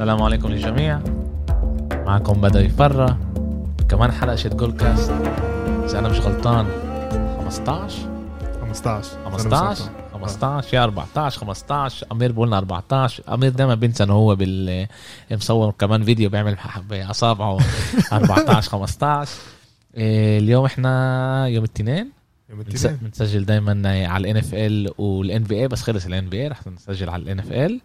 السلام عليكم للجميع. معكم بدر يفرى كمان حلقة تاعت Goalcast. إذا أنا مش غلطان 15 15 15 15 يا 14 15 أمير بقولنا 14 أمير دايما بينسى إنه هو بال مصور كمان فيديو بيعمل بأصابعه 14 15 إيه، اليوم إحنا يوم الاثنين. بنسجل دايما على ال NFL وال NBA بس خلص ال NBA رح نسجل على ال NFL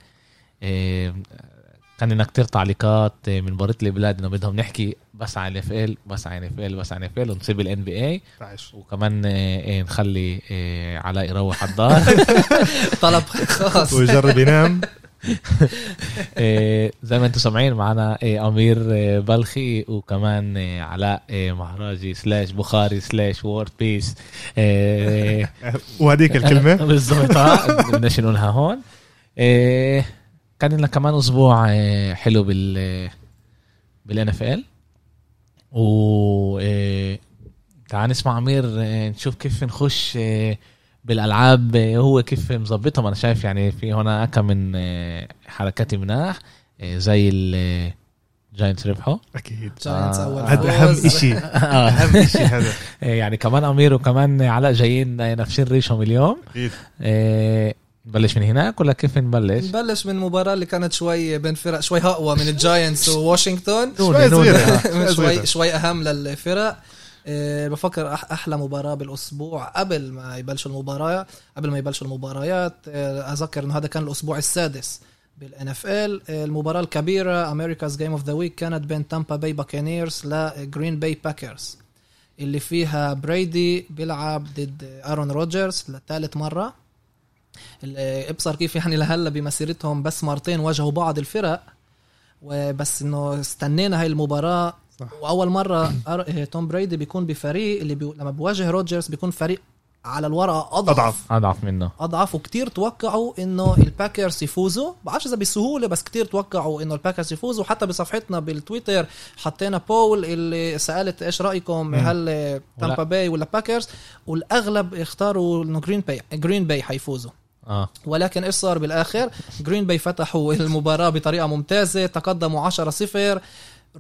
كان لنا كتير تعليقات من بريت البلاد إنه بدهم نحكي بس عن NFL بس عن NFL بس عن NFL ونسيب ال NBA 15 وكمان آه، آه، نخلي آه، علاء يروح على الدار. طلب خاص. ويجرب ينام. آه، زي ما أنتم سامعين معنا آه، أمير آه، بلخي وكمان علاء مهراجي slash بخاري slash وورد بيس وهذيك الكلمة. بالضبط. بدناش نقولها هون؟ إيه كان لنا كمان أسبوع إيه، حلو بال بال NFL و إيه، تعال نسمع أمير إيه، نشوف كيف نخش بالألعاب هو كيف مظبطهم. أنا شايف يعني في هنا كم من حركات مناح زي ال Giants ربحوا. أكيد. Giants آه. أول هذا أهم. شيء آه، أهم شيء هذا. يعني كمان أمير وكمان علاء جايين نافشين ريشهم اليوم. أكيد. نبلش من هناك ولا كيف نبلش؟ نبلش من مباراة اللي كانت شوي بين فرق شوي أقوى من ال Giants وواشنطن شوي. صغيرة. شوي. شوي أهم للفرق إيه، بفكر أح أحلى مباراة بالأسبوع قبل ما يبلشوا المباراة قبل ما يبلشوا المباريات إيه، أذكر إنه هذا كان الأسبوع السادس بال NFL المباراة الكبيرة America's game of the week كانت بين Tampa Bay Buccaneers ل Green Bay Packers اللي فيها Brady بيلعب ضد Aaron Rodgers لثالث مرة ابصر كيف يعني لهلا بمسيرتهم بس مرتين واجهوا بعض الفرق وبس إنه استنينا هاي المباراة. صح. وأول مرة إيه، Tom Brady بيكون بفريق اللي بي... لما بيواجه Rodgers بيكون فريق على الورقة أضعف. أضعف. أضعف منه. أضعف وكتير توقعوا إنه ال Packers يفوزوا. بعرفش إذا بسهولة بس كتير توقعوا إنه ال Packers يفوزوا. حتى بصفحتنا بالتويتر حطينا poll اللي سألت إيش رأيكم مم. هل. Tampa Bay ولا Packers والأغلب اختاروا إنه Green Bay Green Bay حيفوزوا. آه. ولكن إيش صار بالآخر؟ Green Bay فتحوا المباراة بطريقة ممتازة تقدموا 10 0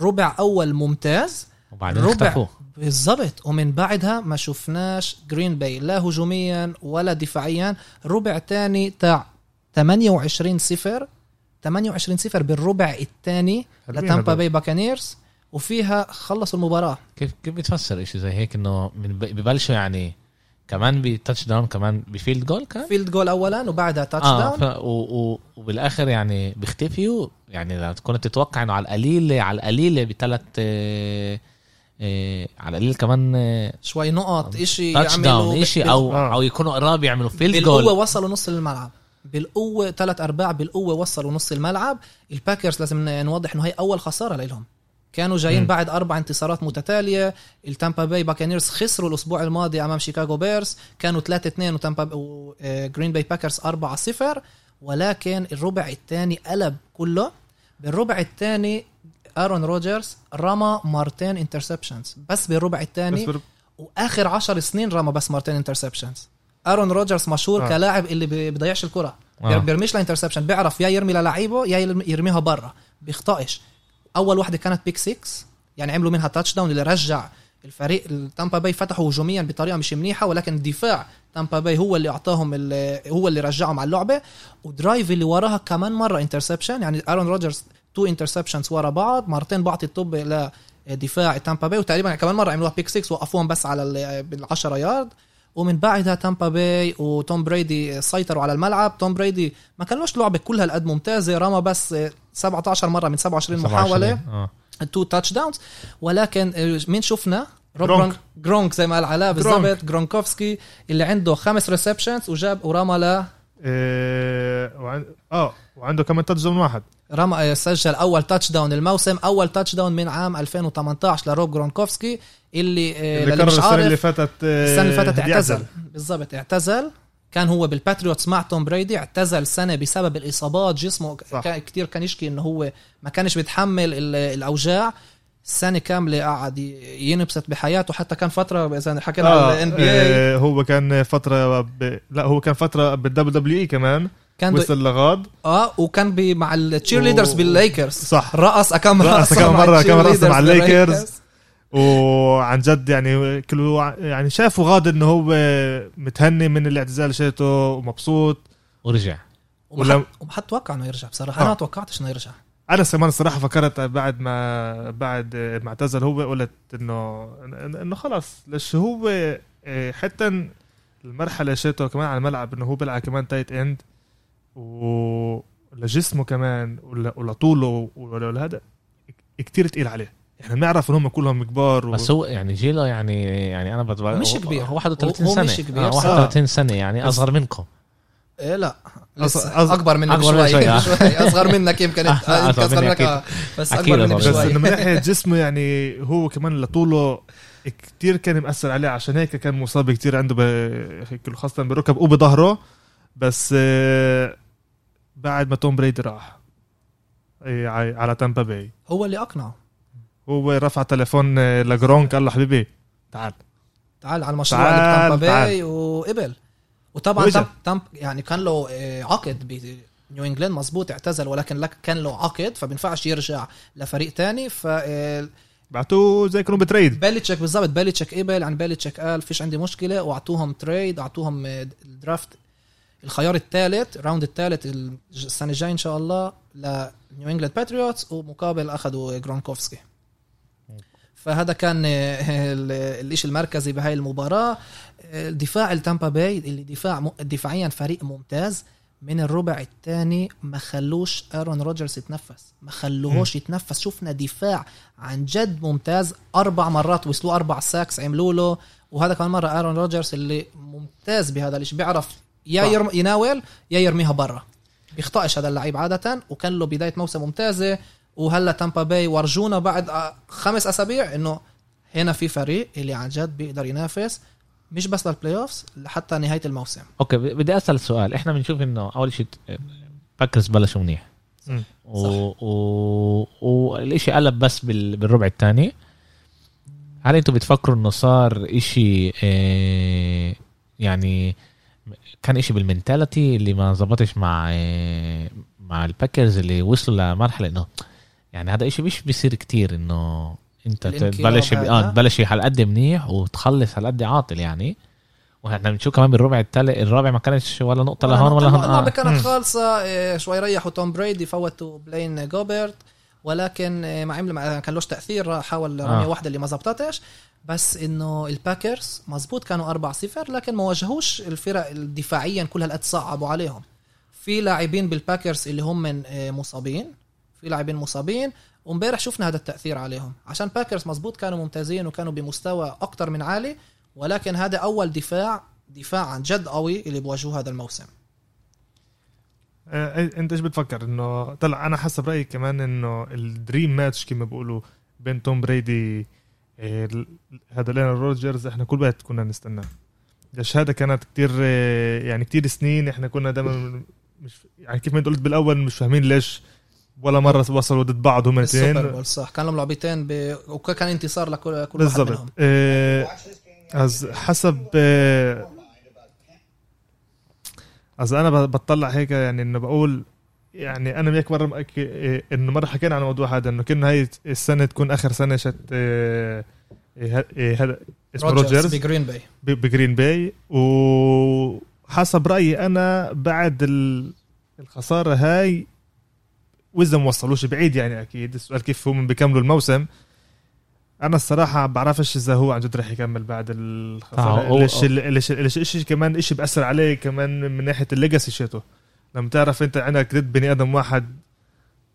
ربع أول ممتاز وبعدين ربع. بالضبط. ومن بعدها ما شفناش Green Bay لا هجوميا ولا دفاعيا. ربع تاني تاع 28 0 28 0 بالربع الثاني ل Tampa. Bay Buccaneers. وفيها خلصوا المباراة. كيف كيف بتفسر إشي زي هيك إنه ببلشوا يعني كمان ب touchdown كمان ب field goal كان؟ field goal اولا وبعدها touch آه down ف... و... و... وبالآخر يعني بيختفيوا. يعني كنت تتوقع إنه على القليله على القليله بثلاث آه... آه... على القليل كمان آه... شوي نقط إشي touch يعملوا down إشي أو آه. أو يكونوا قراب يعملوا field بالقوة جول وصلوا نص الملعب. بالقوة ثلاث أرباع بالقوة وصلوا نص الملعب. ال Packers لازم نوضح إنه هي أول خسارة لهم كانوا جايين مم. بعد أربع انتصارات متتالية. ال Tampa Bay Buccaneers خسروا الأسبوع الماضي أمام Chicago Bears كانوا 3 2 و Tampa و Green Bay Packers 4 0 ولكن الربع الثاني قلب كله. بالربع الثاني Aaron Rodgers رمى مرتين interceptions بس بالربع الثاني بر- وآخر عشر سنين رمى بس مرتين interceptions Aaron Rodgers مشهور آه. كلاعب اللي بي- بيضيعش الكرة. آه. بيرميش ل interception بيعرف يا يرمي للعيبه يا يرمي- يرميها برا بيخطئش. أول واحدة كانت pick 6 يعني عملوا منها touchdown اللي رجع الفريق ال Tampa Bay فتحوا هجوميا بطريقة مش منيحة ولكن الدفاع Tampa Bay هو اللي أعطاهم ال- هو اللي رجعهم على اللعبة. و drive اللي وراها كمان مرة interception يعني Aaron Rodgers two interceptions ورا بعض مرتين بعطي الطابة لدفاع Tampa Bay وتقريبا كمان مرة عملوها pick 6 وقفوهم بس على ال- بالعشرة يارد ومن بعدها Tampa Bay و Tom Brady سيطروا على الملعب. Tom Brady ما كانوش لعبة كلها هالقد ممتازة رمى بس 17 مرة من 27 محاولة 27. آه two touchdowns ولكن آه، مين شفنا Rob Gronk. زي ما قال علاء. بالضبط Gronkowski اللي عنده خمس receptions وجاب ورمى ل إيه، آه وعنده كمان touchdown واحد رمى آه، سجل أول touchdown الموسم أول touchdown من عام 2018 ل Rob Gronkowski اللي آه، اللي للي قرر مش السنة اللي فاتت آه، السنة اللي فاتت. اعتزل بالضبط اعتزل كان هو بال Patriots مع Tom Brady اعتزل سنة بسبب الإصابات جسمه صح. كتير كان يشكي إنه هو ما كانش بيتحمل ال- الأوجاع سنة كاملة قعد ينبسط بحياته حتى كان فترة إذا حكينا آه على ال NBA آه، هو كان فترة ب... لا هو كان فترة بال WWE كمان كان. وصل لغاد آه وكان. مع ال cheerleaders و- بالليكرز صح رقص كم رقص كم مرة، كم رقصة مع الليكرز. وعن جد يعني كله يعني شافوا غاد إنه هو متهني من الاعتزال شيته ومبسوط. ورجع. وما ولا- حد وما حد توقع إنه يرجع بصراحة. آه. أنا ما توقعتش إنه يرجع. أنا كمان الصراحه فكرت بعد ما بعد ما اعتزل هو قلت انه إنه خلص ليش هو إيه، حتى المرحلة شيته كمان على الملعب إنه هو بيلعب كمان tight end ولجسمه كمان ول- ولطوله ولهذا كتير تقيل عليه. يعني بنعرف إن هم كلهم كبار و... بس هو يعني جيله يعني يعني أنا بتبقى مش كبير. هو 31 هو- هو سنة. مش كبير، آه، صح. 31 سنة يعني أصغر منكم. إيه لا. أص- أكبر منك أكبر شوي شوي، آه. شوي أصغر منك يمكن. آه، آه، أصغر منك. آه، بس أكبر منك أصغر بس إنه من ناحية جسمه يعني هو كمان لطوله كتير كان مأثر عليه. عشان هيك كان مصاب كتير عنده ب... هيك خاصة بركب وبظهره بس آه، بعد ما توم بريدي راح إيه، على تامبا باي. هو اللي أقنعه. هو رفع تليفون آه، لجرونك قال له حبيبي تعال. تعال على المشروع تعال، اللي بتامبا تعال. باي وقبل. وطبعا تامب يعني كان له آه، عقد بنيو إنجلاند مزبوط اعتزل ولكن لك كان له عقد فبينفعش يرجع لفريق تاني. ف آه، بعتوه زي كانوا ب trade. بيليتشيك بالضبط بيليتشيك قبل عن بيليتشيك قال فيش عندي مشكلة وأعطوهم trade أعطوهم ال draft الخيار الثالث round الثالث السنة الجاية إن شاء الله لنيو إنجلاند باتريوتس ومقابل أخذوا جرونكوفسكي. فهذا كان آه، ال- الاشي المركزي بهاي المباراة. آه، دفاع التامبا باي اللي دفاع دفاعيا فريق ممتاز. من الربع الثاني ما خلوش آرون روجرز يتنفس. ما خلوهوش يتنفس. شفنا دفاع عن جد ممتاز. أربع مرات وصلوا أربع sacks عملوا له. وهذا كمان مرة آرون روجرز اللي ممتاز بهذا الشيء بيعرف يا. يرم يناول يا يرميها برا. بيخطئش هذا اللعيب عادة. وكان له بداية موسم ممتازة. وهلا تامبا باي ورجونا بعد خمس أسابيع إنه هنا في فريق اللي عن جد بيقدر ينافس مش بس لل playoffs لحتى نهاية الموسم. okay بدي أسأل سؤال. إحنا بنشوف إنه أول شيء باكرز بلشوا منيح. مم. و... قلب بس بال... بالربع الثاني. هل أنتوا بتفكروا إنه صار إشي آه، يعني كان إشي بال mentality اللي ما زبطش مع آه، مع الباكرز اللي وصلوا لمرحلة إنه يعني هذا إشي مش بيصير كتير إنه أنت الانقلاب تبلش آه هذا. تبلش على قد منيح وتخلص على قد عاطل يعني وإحنا بنشوف كمان بالربع الثالث الرابع ما كانش ولا نقطة لهون ولا هون اللعبه آه. كانت مم. خالصة إيه، شوي ريحوا توم بريدي فوتوا بلين جابرت ولكن إيه، ما عمل ما كان لهش تأثير حاول رمية آه. واحدة اللي ما زبطتش بس إنه الباكرز مزبوط كانوا 4 0 لكن ما واجهوش الفرق دفاعيا كل هالقد صعبوا عليهم في لاعبين بالباكرز اللي هم من إيه، مصابين في لاعبين مصابين. وامبارح شفنا هذا التأثير عليهم. عشان باكرز مزبوط كانوا ممتازين وكانوا بمستوى أكتر من عالي ولكن هذا أول دفاع دفاع عن جد قوي اللي بواجهوه هذا الموسم. آه، أنت إيش بتفكر؟ إنه طلع أنا حسب رايي كمان إنه ال dream match كما بيقولوا بين توم بريدي آه، هذا لآرون روجرز إحنا كل وقت كنا نستناه. ليش هذا كانت كتير آه، يعني كتير سنين إحنا كنا دائما مش يعني كيف ما أنت قلت بالأول مش فاهمين ليش ولا مرة وصلوا ضد بعض هم الاثنين. صح. كان لهم لعبتين ب... وكان انتصار لكل كل واحد بالضبط. منهم. آه، אז حسب آه، אז أنا بطلع هيك يعني إنه بقول يعني أنا وياك مرة مأك- إيه، إنه مرة حكينا عن الموضوع هذا إنه كنا هاي السنة تكون آخر سنة شت إيه، إيه، هذا اسمه روجرز بجرين باي بجرين باي وحسب رأيي أنا بعد ال- الخسارة هاي واذا ما وصلوش بعيد يعني أكيد. السؤال كيف هم بيكملوا الموسم. أنا الصراحة بعرفش إذا هو عن جد رح يكمل بعد الخساره ليش ليش ليش شيء كمان شيء بأثر عليه كمان من ناحية ال legacy شيته. لما تعرف أنت عندك ضد بني آدم واحد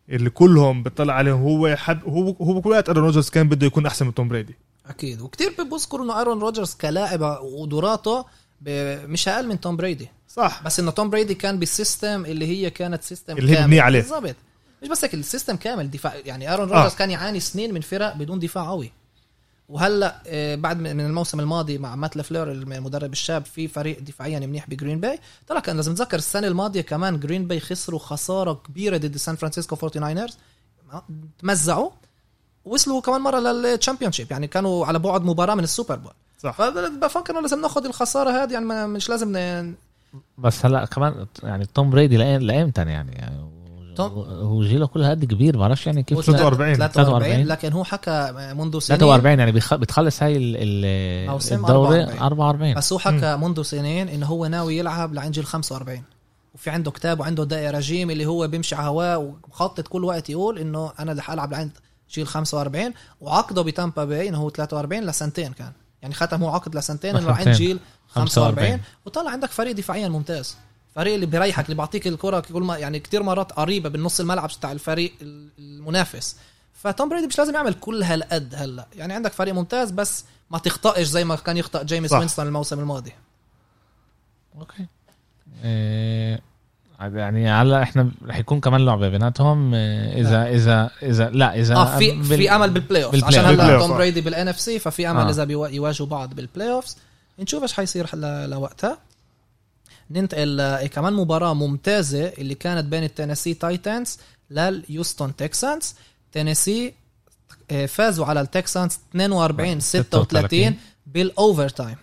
اللي كلهم بتطلع عليهم هو حد هو هو كل وقت آرون روجرز كان بده يكون أحسن من توم بريدي. أكيد. وكتير بذكروا إنه آرون روجرز كلاعب وقدراته ب... مش أقل من توم بريدي. صح. بس إنه توم بريدي كان بال system اللي هي كانت system اللي هي. مبنية عليه. بالضبط. مش بس هيك ال system كامل دفاع. يعني ايرون آه. روجرز كان يعاني سنين من فرق بدون دفاع قوي. وهلأ آه، بعد من الموسم الماضي مع مات لافلور المدرب الشاب في فريق دفاعيا منيح بجرين باي طلع كان لازم نتذكر السنة الماضية كمان جرين باي خسروا خسارة كبيرة ضد سان فرانسيسكو 49 تمزعوا وصلوا كمان مرة لل champion يعني كانوا على بعد مباراة من ال Super Bowl. صح. فبفكر إنه لازم ناخذ الخسارة هذه يعني مش لازم ن- بس هلأ كمان يعني توم بريدي لايمتى يعني, يعني توم- هو جيلة كل هاد كبير بعرفش يعني هو كيف 43. 43 لكن هو حكى منذ سنين. 43 يعني بتخلص هاي الدوري 44. 44 بس هو حكى منذ سنين إنه هو ناوي يلعب لعند جيل 45 وفي عنده كتاب وعنده دائرة رجيم اللي هو بيمشي على هواه ومخطط كل وقت يقول إنه أنا رح ألعب لعند جيل 45 وعقده بتامبا باي إنه هو 43 لسنتين كان. يعني ختم هو عقد لسنتين انه عند لسنتين. جيل 45 45. وطلع عندك فريق دفاعيا ممتاز. فريق اللي بيريحك اللي بيعطيك الكرة كل ما يعني كتير مرات قريبة بالنص الملعب بتاع الفريق المنافس. فتوم بريدي مش لازم يعمل كل هالقد هلا. يعني عندك فريق ممتاز بس ما تخطئش زي ما كان يخطئ جيمس. وينستون الموسم الماضي. okay. إيه يعني هلا إحنا رح يكون كمان لعبة بيناتهم. إيه، اذا اذا اذا لا إذا آه في بال- في أمل بال playoff عشان. هلا توم. بريدي بال NFC ففي أمل آه. إذا بيوا- يواجهوا بعض بال playoffs نشوف إيش حيصير ل- لوقتها. ننتقل ل- كمان مباراة ممتازة اللي كانت بين التينيسي تايتنز لهيوستن تكسانز. تينيسي آه، فازوا على التكسانز 42 36 بال overtime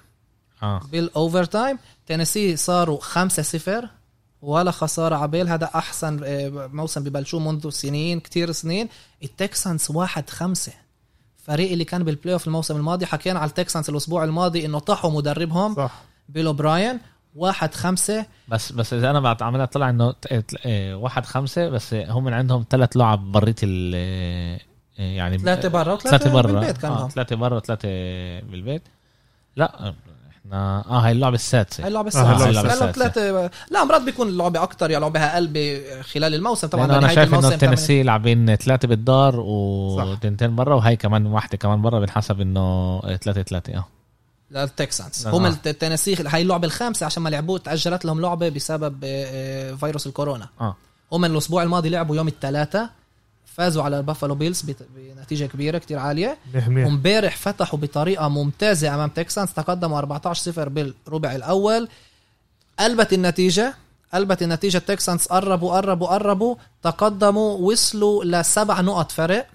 آه. بال overtime تينيسي صاروا 5 0 ولا خسارة عبال هذا أحسن آه، موسم ببلشوه منذ سنين كتير سنين. ال Texans واحد خمسة. فريق اللي كان بال playoff الموسم الماضي حكينا على ال Texans الأسبوع الماضي إنه طاحوا مدربهم. صح. بيل براين واحد خمسة بس بس إذا أنا بعد عملت طلع إنه إيه، واحد خمسة بس هم من عندهم ثلاث لعب بريت ال إيه، يعني ثلاثة برا ثلاثة وثلاثة برا آه. ثلاثة برا وثلاثة بالبيت لا إحنا آه هاي اللعبة السادسة هاي اللعبة آه، اللعبة لأنه السادسة. ثلاثة لا مرات بيكون اللعبة أكتر يا لعبة أقل ب- خلال الموسم طبعا أنا شايف إنه ال Tennessee لاعبين ثلاثة بالدار. وتنتين برا وهي كمان واحدة كمان برا بنحسب إنه ثلاثة ثلاثة آه لل Texans آه. هم ال Tennessee هاي اللعبة الخامسة عشان ما لعبوه تأجلت لهم لعبة بسبب آه، آه، فيروس الكورونا. آه. هم الأسبوع الماضي لعبوا يوم الثلاثاء فازوا على ال Buffalo Bills بنتيجة كبيرة كتير عالية. وامبارح فتحوا بطريقة ممتازة أمام Texans تقدموا 14 0 بالربع الأول. قلبت النتيجة قلبت النتيجة. Texans قربوا قربوا قربوا تقدموا وصلوا لسبع نقط فرق.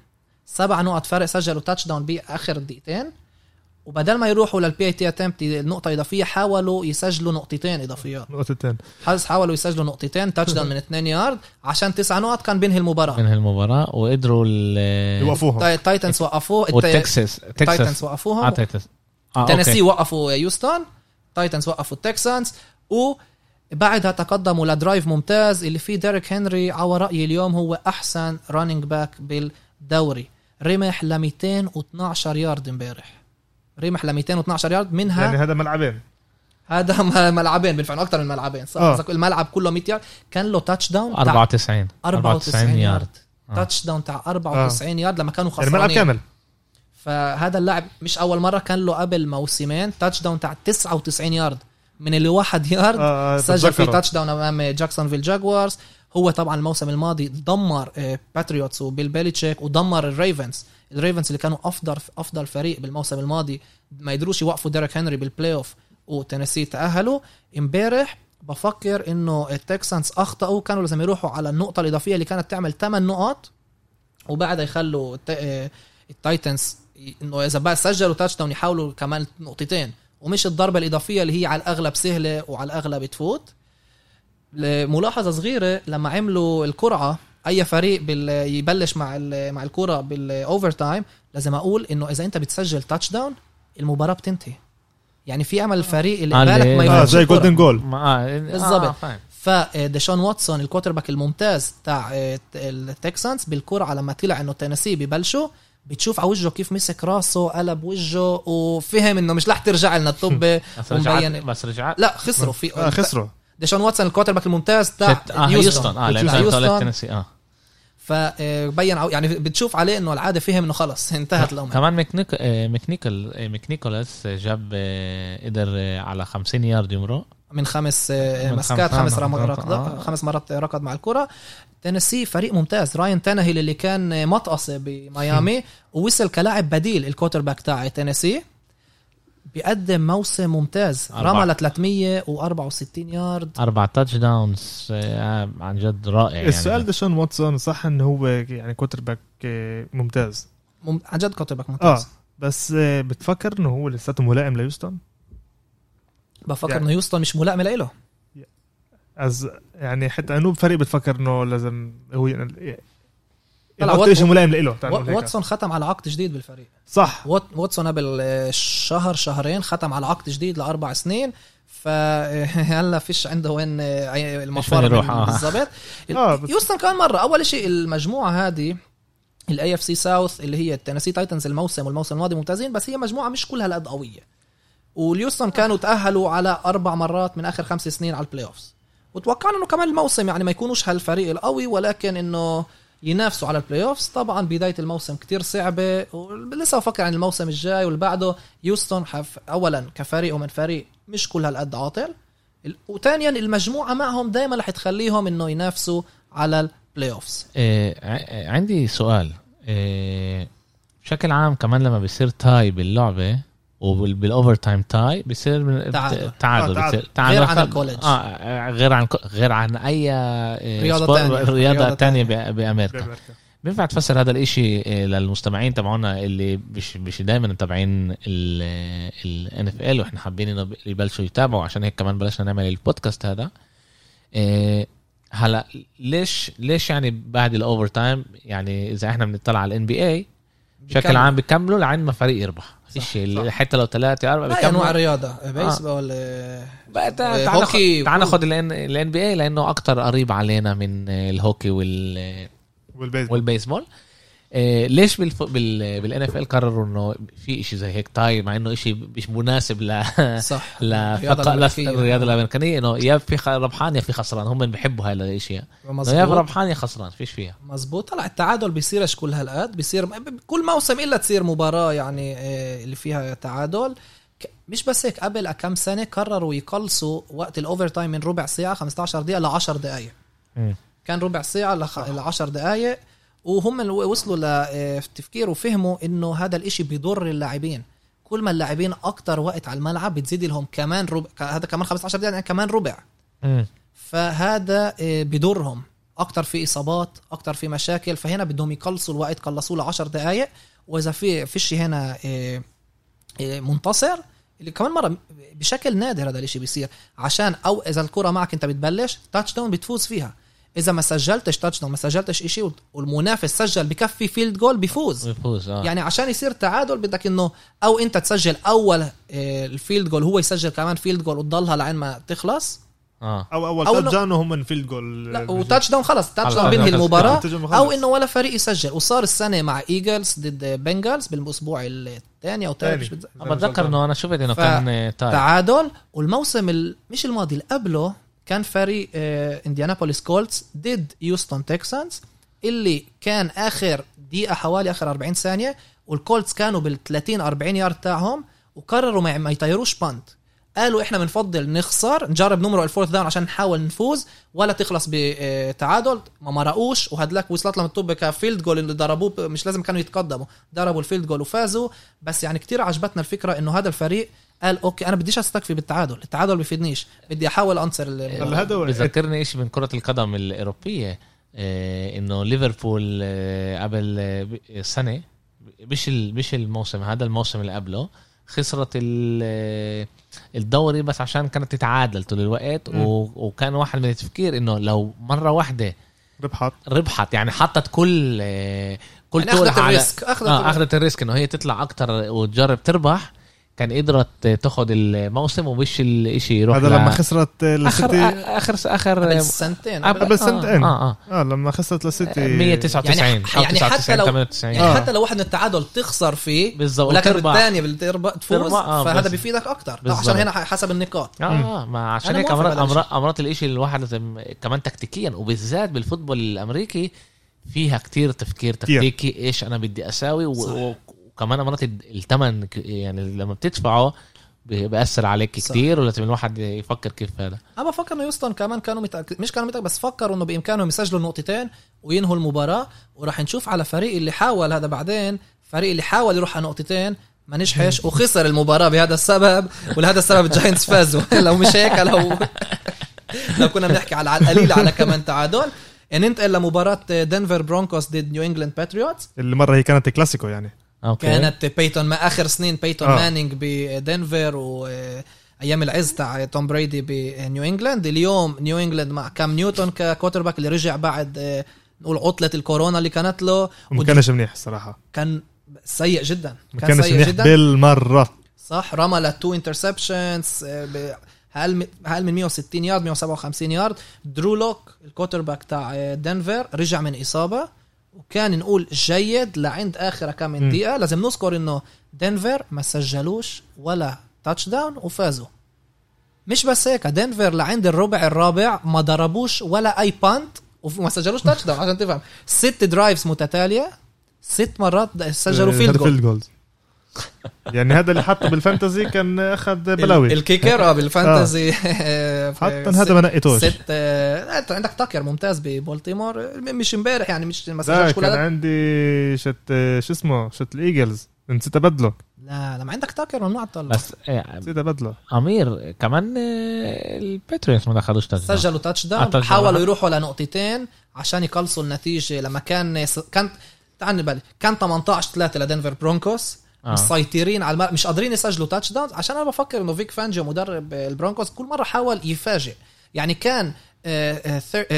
سبع نقط فرق سجلوا touchdown بآخر دقيقتين. وبدل ما يروحوا لل PAT attempt نقطة إضافية حاولوا يسجلوا نقطتين إضافيات. نقطتين. حاسس حاولوا يسجلوا نقطتين touchdown من 2 يارد عشان تسع نقط كان بينهي المباراة. من هالمباراة وقدروا ال يوقفوهم تاي- Titans وقفوه الت- وال Texans Titans Texans وقفوهم آه Texans okay. وقفوا هيوستون Titans وقفوا ال Texans وبعدها تقدموا ل drive ممتاز اللي فيه ديريك هنري على رأيي اليوم هو أحسن running back بالدوري. رمح ل 212 يارد امبارح. رمح ل 212 يارد منها يعني هذا ملعبين. هذا ملعبين بالفعل أكثر من ملعبين. صح. آه. قصدك الملعب كله 100 يارد. كان له touchdown تاع 94 94 يارد. آه. touchdown تاع 94 يارد لما كانوا يعني ملعب خسرانين. كامل. فهذا اللاعب مش أول مرة كان له قبل موسمين touchdown تاع 99 يارد. من اللي واحد يارد آه، آه، سجل في. touchdown أمام Jacksonville Jaguars هو طبعا الموسم الماضي دمر آه، Patriots وبيل بيليتشيك ودمر ال Ravens ال Ravens اللي كانوا افضل أفضل فريق بالموسم الماضي ما يقدروش يوقفوا ديريك هنري بال playoff و Tennessee تأهلوا امبارح بفكر إنه ال Texans أخطأوا كانوا لازم يروحوا على النقطة الإضافية اللي كانت تعمل 8 نقط وبعدها يخلوا آه، ال Titans إنه إذا بقى سجلوا touchdown يحاولوا كمان نقطتين. ومش الضربة الإضافية اللي هي على الأغلب سهلة وعلى الأغلب تفوت. ملاحظه صغيرة لما عملوا القرعه أي فريق بال... يبلش مع ال... مع الكره بال overtime لازم أقول إنه إذا أنت بتسجل touchdown المباراة بتنتهي يعني في أمل الفريق اللي آه، قبالك اللي- ما آه يفوتش زي. golden goal آه بالظبط. آه فاهم. فديشون واتسون ال quarterback الممتاز تاع آه، ال Texans بالكرة لما طلع إنه Tennessee ببلشوا بتشوف على وجهه كيف مسك راسه قلب وجهه وفهم إنه مش رح ترجع لنا الطب بس رجعت بس رجعت لا خسروا في آه خسروا ديشون واتسون الكوتر باك الممتاز تاع ست- آه هيوستن آه هيوستن آه. فبين يعني بتشوف عليه إنه العادة فهم إنه خلص انتهت الأمور كمان ميكنيك آه، ميكنيكل آه، ميكنيكولاس جاب آه، قدر على 50 يارد يمرق. من خمس من مسكات خمس- خمس آه. ركض خمس مرات ركض مع الكرة. Tennessee فريق ممتاز. راين تانهيل اللي كان مطقسه بميامي ووصل كلاعب بديل ال quarterback تاع Tennessee. بيقدم موسم ممتاز. رمى ل 364 يارد. أربع touchdowns آه، عن جد رائع يعني. السؤال ديشون واتسون صح انه هو يعني quarterback آه، ممتاز. مم... عن جد quarterback ممتاز. آه بس آه، بتفكر إنه هو لساته ملائم لهيوستون بفكر يعني- إنه هيوستن مش ملائمه له as يعني حتى انو فريق بتفكر إنه لازم هو طلع وات- شيء ملائم له. واتسون ختم على عقد جديد بالفريق. صح. وات- واتسون قبل شهر شهرين ختم على عقد جديد لأربع سنين. فهلا فيش عنده وين المفر آه. بالضبط. آه، بس- هيوستن كمان مرة. أول شيء المجموعة هذه ال AFC South اللي هي ال Tennessee Titans الموسم والموسم الماضي ممتازين بس هي مجموعة مش كلها هالقد قوية. والهيوستن كانوا تأهلوا على أربع مرات من آخر خمس سنين على ال playoffs وتوقعنا إنه كمان الموسم يعني ما يكونوش هالفريق القوي ولكن إنه ينافسوا على ال playoffs طبعا بداية الموسم كتير صعبة ولسه بفكر عن الموسم الجاي واللي بعده. هيوستن حف اولا كفريق ومن فريق مش كل هالقد عاطل. وثانيا المجموعة معهم دائما رح تخليهم إنه ينافسوا على ال playoffs إيه عندي سؤال. إيه بشكل عام كمان لما بيصير tie باللعبة وبال overtime tie بيصير من تعادل. تعادل آه، بيصير غير عن ال college. آه غير عن غير عن أي تانية. رياضة تانية تانية. ب- بأمريكا بأمريكا. بينفع تفسر هذا الإشي إيه، للمستمعين تبعونا اللي مش مش دائما متابعين ال NFL وإحنا حابين إنه يبلشوا يتابعوا عشان هيك كمان بلشنا نعمل البودكاست هذا إيه، هلا ليش ليش يعني بعد ال overtime يعني إذا إحنا بنطلع على ال NBA بشكل. عام بيكملوا لعند ما فريق يربح صح. حتى لو ثلاثة أربعة اي انواع بيكملوا الرياضه بيسبول آه. تعال هوكي ناخد- تعال ناخد ال NBA لأنه أكتر قريب علينا من الهوكي وال وال baseball وال baseball ليش بالف... بال بال NFL قرروا إنه في شيء زي هيك tie مع إنه شيء مش مناسب ل صح. الرياضه الامريكانيه إنه يا في خ- ربحان يا في خسران هم بيحبوا هاي الاشياء يا ربحان يا خسران فيش فيها. مزبوط طلع التعادل بيصيرش كل هالقد؟ بيصير كل موسم إلا تصير مباراة يعني آه، اللي فيها تعادل. مش بس هيك قبل كم سنة قرروا يقلصوا وقت ال overtime من ربع ساعة 15 دقيقة ل 10 دقائق. كان ربع ساعة ل 10 دقائق وهم اللي وصلوا لتفكير وفهموا إنه هذا الإشي بيضر اللاعبين. كل ما اللاعبين أكتر وقت على الملعب بتزيد لهم كمان ربع. هذا كمان 15 دقيقه يعني كمان ربع. فهذا آه، بضرهم أكتر في إصابات أكتر في مشاكل. فهنا بدهم يقلصوا الوقت قلصوه ل 10 دقائق وإذا في فيش هنا آه، آه، منتصر اللي كمان مرة بشكل نادر هذا الإشي بيصير. عشان أو إذا الكرة معك أنت بتبلش touchdown بتفوز فيها. إذا ما سجلتش touchdown ما سجلتش إشي والمنافس سجل بكفي field goal بيفوز بيفوز آه. يعني عشان يصير تعادل بدك إنه أو أنت تسجل أول آه، ال field goal هو يسجل كمان field goal وتضلها لعين ما تخلص. آه. أو اول أو touchdown وهم من field goal لا و touchdown خلص touchdown بينهي. المباراة. أو إنه ولا فريق يسجل. وصار السنة مع Eagles ضد Bengals بالاسبوع الثاني أو الثالث بتذكر إنه أنا شفت إنه كان آه، تعادل والموسم ال... مش الماضي اللي قبله كان فريق آه، Indianapolis Colts ضد Houston Texans اللي كان آخر دقيقة حوالي آخر 40 ثانية وال Colts كانوا بال 30 40 يارد تاعهم وقرروا ما ما يطيروش punt قالوا إحنا بنفضل نخسر نجرب نمرق ال fourth down عشان نحاول نفوز ولا تخلص بتعادل ما مرقوش وهدلك وصلت لهم الطابة ك field goal اللي ضربوه مش لازم كانوا يتقدموا ضربوا ال field goal وفازوا. بس يعني كتير عجبتنا الفكرة إنه هذا الفريق قال okay أنا بديش أستكفي بالتعادل التعادل بيفيدنيش بدي أحاول انتصر هذا بذكرني شيء من كرة القدم الأوروبية؟ آه، إنه ليفربول آه، قبل آه، سنة مش مش الموسم هذا الموسم اللي قبله خسرت ال- آه، الدوري بس عشان كانت تتعادل طول الوقت وكان واحد من التفكير إنه لو مرة واحدة ربحت. ربحت يعني حطت كل آه، كل يعني أخذت ال risk أخذت ال risk. أخذت ال risk إنه هي تطلع أكتر وتجرب تربح كان قدرت تاخد الموسم ومش الإشي يروح هذا لما خسرت اخر للسيتي. اخر اخر قبل سنتين قبل قبل سنتين. آه آه, آه لما خسرت للسيتي. 199 يعني- أو يعني حتى 99 لو- 98 يعني آه. حتى لو واحد من التعادل تخسر فيه بالضبط ولكن بتربح تفوز آه، فهذا بيفيدك بالضبط. عشان هنا حسب النقاط. آه ما عشان هيك موافق امرات الإشي الواحد لازم كمان تكتيكيا وبالذات بالفوتبول الأمريكي فيها كتير تفكير تكتيكي إيش أنا بدي أساوي. وكمان امرات الثمن يعني لما بتدفعه بي- بيأثر عليك صح. كتير ولازم الواحد يفكر كيف هذا؟ أنا بفكر إنه يوستن كمان كانوا متأكد مش كانوا متأكد بس فكروا إنه بإمكانهم يسجلوا النقطتين وينهوا المباراة وراح نشوف على فريق اللي حاول هذا بعدين فريق اللي حاول يروح على نقطتين ما نجحش وخسر المباراة بهذا السبب ولهذا السبب ال Giants فازوا لو مش هيك لو لو كنا بنحكي على على القليل على كمان تعادل. ننتقل لمباراة Denver Broncos ضد New England Patriots اللي مرة هي كانت كلاسيكو يعني. okay. كانت بيتون ما آخر سنين بيتون آه. مانينج بدنفر و أيام العز تاع توم بريدي ب New England اليوم New England مع كام نيوتن ك quarterback اللي رجع بعد آه، نقول عطلة الكورونا اللي كانت له. وما كانش منيح الصراحة. كان سيء جدا. ما كان سيء منيح جدا. بالمرة. صح رمى ل two interceptions هل هل من 160 يارد 157 يارد درو لوك ال quarterback تاع آه، دنفر رجع من إصابة. وكان نقول جيد لعند آخر كم من. دقيقة. لازم نذكر إنه دنفر ما سجلوش ولا touchdown وفازوا. مش بس هيك دنفر لعند الربع الرابع ما ضربوش ولا أي punt وما سجلوش touchdown عشان تفهم. ست درايفز متتالية ست مرات سجلوا فيلد فيلد جولز يعني هذا اللي حطه بالفانتزي كان أخذ بلاوي. الكيكر آه. بالفانتزي. حتى هذا ما نقيتوش. ست آه، أنت عندك تاكر ممتاز ببولتيمور. مش امبارح يعني مش ما لا سجلش كل كان عندي شت شو اسمه؟ شت الإيجلز. نسيت ابدله لا لما عندك تاكر ممنوع تطلع. بس إيه، نسيت ابدله أمير كمان آه، الباتريوتس ما دخلوش touchdown. سجلوا touch آه، down touchdown. حاولوا يروحوا لنقطتين عشان يقلصوا النتيجة لما كان كان تعال بالي كان 18 3 ل Denver Broncos. آه. مسيطرين على الملعب. مش قادرين يسجلوا touchdowns عشان أنا بفكر إنه فيك فانجو مدرب ال Broncos كل مرة حاول يفاجئ. يعني كان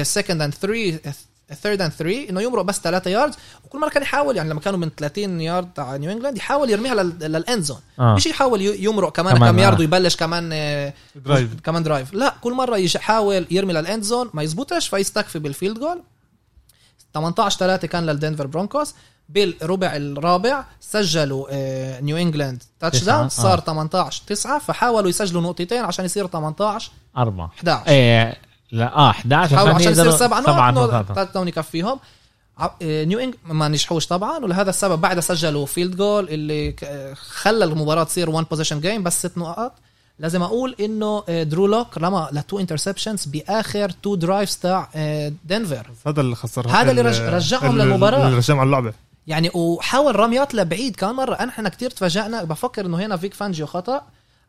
second and 3 third and 3 إنه يمرق بس 3 yards وكل مرة كان يحاول يعني لما كانوا من 30 يارد تاع New England يحاول يرميها لل end zone آه. مش يحاول يمرق كمان, كمان، كم يارد آه. ويبلش كمان آه، drive كمان drive لا كل مرة يحاول يرمي لل end zone ما يزبطش فيستكفي بال field goal 18 3 كان لل Denver Broncos. بالربع الرابع سجلوا آه، New England touch تسعة، down صار آه. 18 9 فحاولوا يسجلوا نقطتين عشان يصير 18 أربعة. 11 إيه لا آه 11 حاولوا عشان يصير يقدروا- سبع سبعة نقط نقاط. تاتش داون يكفيهم آه، نيو انج ما نجحوش طبعا ولهذا السبب بعدها سجلوا field goal اللي آه، خلى المباراة تصير 1 possession game بس ست نقاط. لازم أقول انه آه، درو لوك رمى ل two interceptions بآخر two drives تاع آه، دنفر. هذا اللي خسر هذا اللي رج- رجعهم للمباراة. اللي رجعهم على اللعبة. يعني وحاول رميات لبعيد كمان مرة. إحنا كتير تفاجئنا بفكر إنه هنا فيك فانجيو خطأ.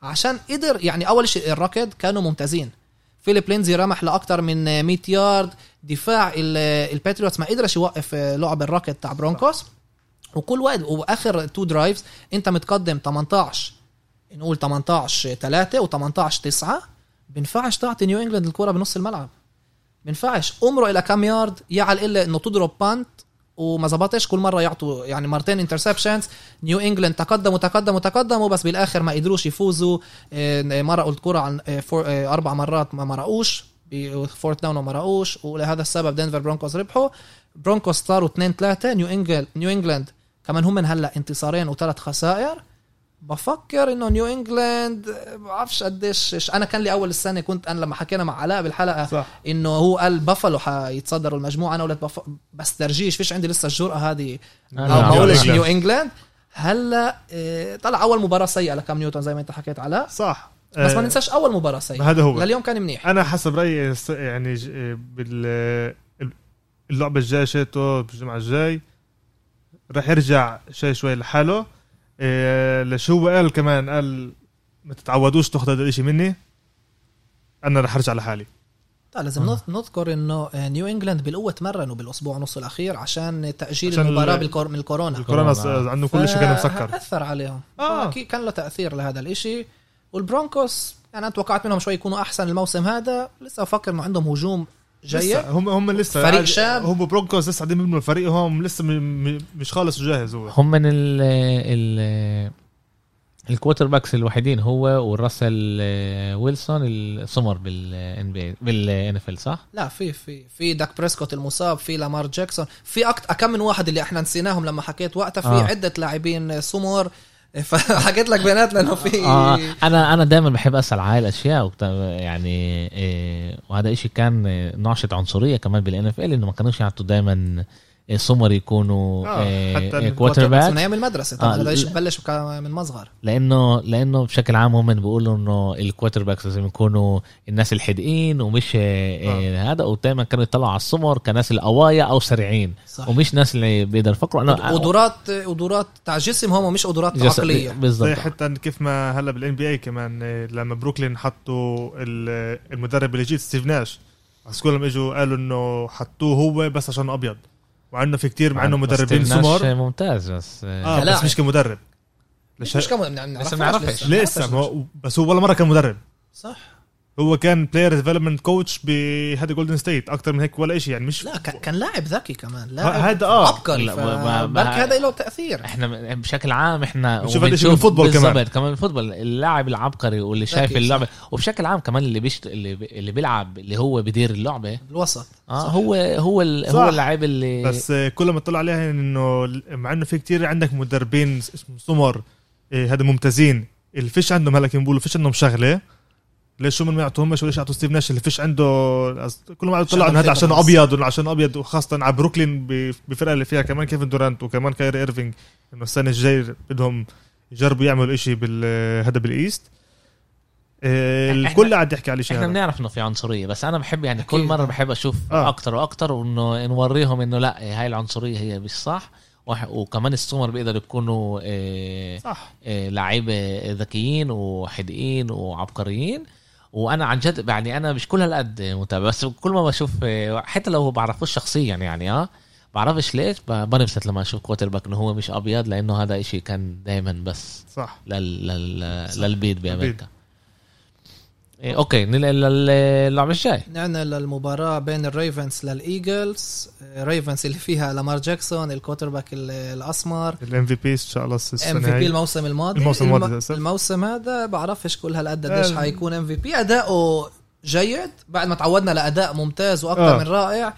عشان قدر يعني أول شيء الركض كانوا ممتازين. فيليب لينزي رمح لاكثر من 100 يارد. دفاع ال- ال Patriots ما قدرش يوقف لعب الركض تاع Broncos. وكل وقت وآخر two drives أنت متقدم 18 نقول 18 3 و18 9 بينفعش تعطي New England الكرة بنص الملعب. بينفعش امرق إلى كام يارد يا على القله إنه تضرب punt وما زبطش كل مرة يعطوا يعني مرتين interceptions نيو انجلاند تقدموا تقدموا تقدموا بس بالآخر ما قدروش يفوزوا. آه، مرقوا الكره عن آه، آه، أربع مرات ما مرقوش. ب fourth down وما مرقوش. ولهذا السبب دنفر برونكوس ربحوا. برونكوس صاروا 2 3 نيو انجلاند نيو انجلاند كمان هم هلأ انتصارين وثلاث خسائر. بفكر إنه نيو انجلاند آه، بعرفش قديش. أنا كان لي أول السنة كنت أنا لما حكينا مع علاء بالحلقة صح. إنه هو قال بافالو حيتصدروا المجموعة. أنا قلت بف... بس ترجيش فيش عندي لسه الجرأة هذه. آه، أو. ما اقولش نيو انجلاند هلا إيه، طلع أول مباراة سيئة لكام نيوتن زي ما أنت حكيت علاء صح. بس ما آه، ننساش أول مباراة سيئة. هذا هو. لليوم كان منيح. أنا حسب رأيي يعني ج- بال اللعبة الجاية شيتو بالجمعه الجاي. راح يرجع شوي شوي لحاله. إيه، ليش هو قال كمان؟ قال ما تتعودوش تاخذ هذا الشيء مني. أنا رح أرجع لحالي. لا لازم آه. نذ- نذكر إنه آه، نيو انجلاند بالقوة تمرنوا بالأسبوع ونص الأخير عشان تأجيل عشان المباراة ال- بالكور... من الكورونا الكورونا كورونا. عندهم كل شيء كان مسكر. أثر عليهم. آه. أكيد كان له تأثير لهذا الإشي. والبرونكوس يعني أنا توقعت منهم شوي يكونوا أحسن الموسم هذا. لسه أفكر إنه عندهم هجوم لسه هم هم لسه فريق عاد- شاب. هم برونكوس لسه قاعدين يبنوا الفريق هم لسه م... م... مش خالص وجاهز هو هم من ال ال ال quarterbacks الوحيدين هو والراسل آه، ويلسون السمر بال NB بال NFL صح؟ لا في في في داك بريسكوت المصاب في لامار جاكسون في أكت... كم من واحد اللي إحنا نسيناهم لما حكيت وقتها في آه. آه. عدة لاعبين سمر فحكيت لك بيانات لأنه في آه أنا أنا دائما بحب أسأل على الاشياء يعني إيه وهذا إشي كان ناشط عنصرية كمان بال NFL إنه ما كانوش يعطوا دائما سمر يكونوا آه، إيه حتى quarter بس من back أيام المدرسة طبعا آه،. بلش من مصغر. لأنه لأنه بشكل عام هم بيقولوا إنه ال quarterbacks لازم يكونوا الناس الحدقين ومش إيه هذا ودائما كانوا يطلعوا على السمر كناس القوايا أو سريعين صح. ومش ناس اللي بيقدر يفكروا. أنا قدرات قدرات تاع جسم هم مش قدرات عقلية. بالضبط. زي حتى كيف ما هلا بال NBA كمان إيه، لما بروكلين حطوا ال- المدرب اللي جيت ستيف ناش بس كلهم إجوا قالوا إنه حطوه هو بس عشان أبيض. مع انه في كتير مع إنه مدربين سمر ممتاز بس آه كلاعب. بس مش كمدرب. ليش مش كمان بنعرفهاش لسه ما بس هو ولا مرة كان مدرب. صح. هو كان player development coach بهذا جولدن ستيت أكثر من هيك ولا شيء يعني مش لا كان لاعب ذكي كمان لاعب هذا آه عبقري هذا له تأثير إحنا بشكل عام إحنا بنشوف هذا الشيء من وبنشوف ال football كمان. بالضبط كمان ال football اللاعب العبقري واللي شايف اللعبة وبشكل عام كمان اللي بيشت... اللي. اللي بيلعب اللي هو بيدير اللعبة الوسط آه صح. هو هو ال... صح. هو اللاعب اللي بس كل ما تطلع عليها إنه مع إنه في كتير عندك مدربين اسمه سمر آه، هذا ممتازين اللي فيش عندهم هلا كيف بيقولوا فيش عندهم شغلة ليش شو من ما يعطوهمش وليش يعطوا ستيف ناش اللي فيش عنده كل ما طلعوا انه هذا عشان. أبيض ولا عشان أبيض وخاصة على بروكلين ب- بفرقة اللي فيها كمان كيفن دورانت وكمان كايري إيرفينج إنه السنة الجاي بدهم يجربوا يعملوا إشي بال هذا بال East إحنا- الكل قاعد يحكي على شيء إحنا. بنعرف إنه في عنصرية بس أنا بحب يعني كل. مرة بحب أشوف آه. أكتر وأكتر وإنه نوريهم إنه لا هاي العنصرية هي مش صح وكمان السمر بيقدروا يكونوا آه صح آه، لعيبة ذكيين وحدقين وعبقريين وأنا عن جد يعني أنا مش كل هالقد متابع بس كل ما بشوف حتى لو بعرفوش شخصيا يعني آه بعرفش ليش بنبسط لما أشوف quarterback إنه هو مش أبيض لأنه هذا إشي كان دائما بس صح. لل... لل... صح. للبيض بأمريكا. إيه، okay ننقل للعبه الجاي نعنا للمباراة بين الريفنز للإيجلز. ريفنز اللي فيها لامار جاكسون ال quarterback ال- الأسمر. ال MVP إن شاء الله M السنة VP الموسم الماضي. الموسم الماضي الم-. الموسم هذا بعرفش كل هالقد قديش آه. حيكون MVP أداؤه جيد. بعد ما تعودنا لأداء ممتاز وأكثر آه. من رائع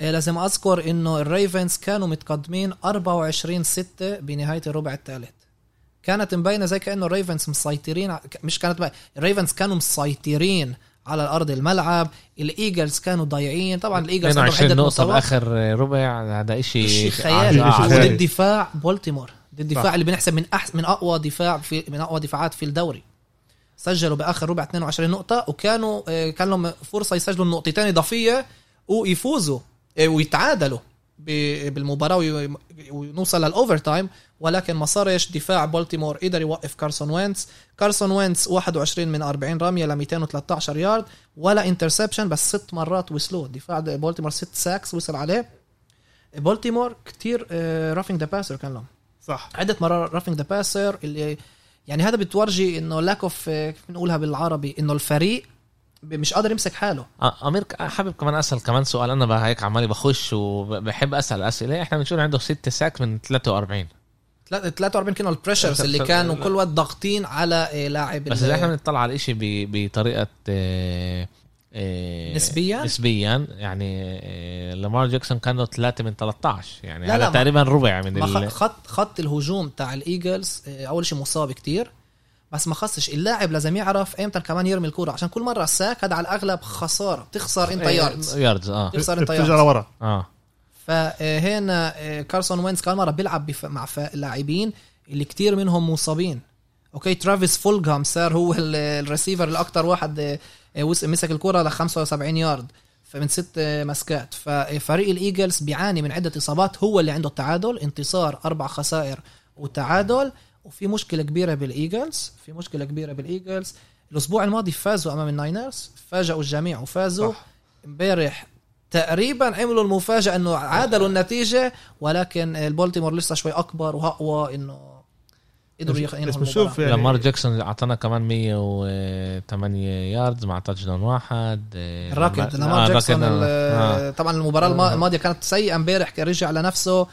آه، لازم أذكر إنه الريفنز كانوا متقدمين 24 6 بنهاية الربع الثالث. كانت مبينة زي كأنه الريفنز مسيطرين مش كانت. الريفنز كانوا مسيطرين على الأرض الملعب الإيجلز كانوا ضايعين طبعا الإيجلز عندهم 22 عده نقطة بآخر ربع هذا شيء خيالي آه، شيء خيالي. وضد دفاع بولتيمور ضد صح. دفاع اللي بنحسب من أحسن من أقوى دفاع في من أقوى دفاعات في الدوري سجلوا بآخر ربع 22 نقطة وكانوا آه، كان لهم فرصة يسجلوا النقطتين إضافية ويفوزوا آه، ويتعادلوا بالمباراة ونوصل لل overtime ولكن ما صارش دفاع بولتيمور قدر يوقف كارسون وينتس كارسون وينتس 21 من 40 رمية ل 213 يارد ولا interception بس ست مرات وصلوه دفاع بولتيمور ست sacks وصل عليه. بولتيمور كتير roughing the passer كان لهم. صح. عدة مرات roughing the passer اللي يعني هذا بتورجي إنه lack of كيف نقولها بالعربي إنه الفريق مش قادر يمسك حاله. آه، أمير ك- حابب كمان أسأل كمان سؤال. أنا بقى هيك عمالي بخش وبحب أسأل أسئلة. إحنا بنشوف عنده 6 sack من 43 تلا- 43 كانوا ال pressures اللي كانوا كل وقت ضاغطين على آه، لاعب بس ال- إذا إحنا بنطلع على الاشي ب- بطريقة آه، آه، نسبياً؟ نسبيا يعني آه، لامار جاكسون كانوا 3 من 13 يعني لا، هذا تقريبا ربع من. خط خط الهجوم تاع الإيجلز آه، أول شيء مصاب كتير. بس ما خصش اللاعب لازم يعرف إمتى كمان يرمي الكرة عشان كل مرة ال sack هذا على الأغلب خسارة بتخسر إنت yards yards آه. تخسر إنت بترجع yards لورا آه. فهنا آه، كارسون وينز كان مرة بيلعب بف- مع لاعبين اللي كتير منهم مصابين. okay ترافيس فولغام صار هو ال- الريسيفر الاكثر واحد آه، آه، مسك الكره ل 75 يارد فمن ست آه، مسكات. ففريق الإيجلز بيعاني من عدة إصابات هو اللي عنده التعادل انتصار أربع خسائر وتعادل. وفي مشكلة كبيرة بالإيجلز في مشكلة كبيرة بالإيجلز الأسبوع الماضي فازوا أمام الناينرز فاجئوا الجميع وفازوا صح. امبارح تقريبا عملوا المفاجأة إنه عادلوا النتيجة ولكن البولتيمور لسه شوي أكبر وأقوى إنه قدروا يخ- ينهوا بس المباراة بنشوف يعني لامار جاكسون أعطانا كمان 108 ياردز مع touchdown واحد آه، الراكض آه، لامار جاكسون الراكض، ال- آه. طبعا المباراة الم- آه. الماضية كانت سيئة امبارح رجع لنفسه آه،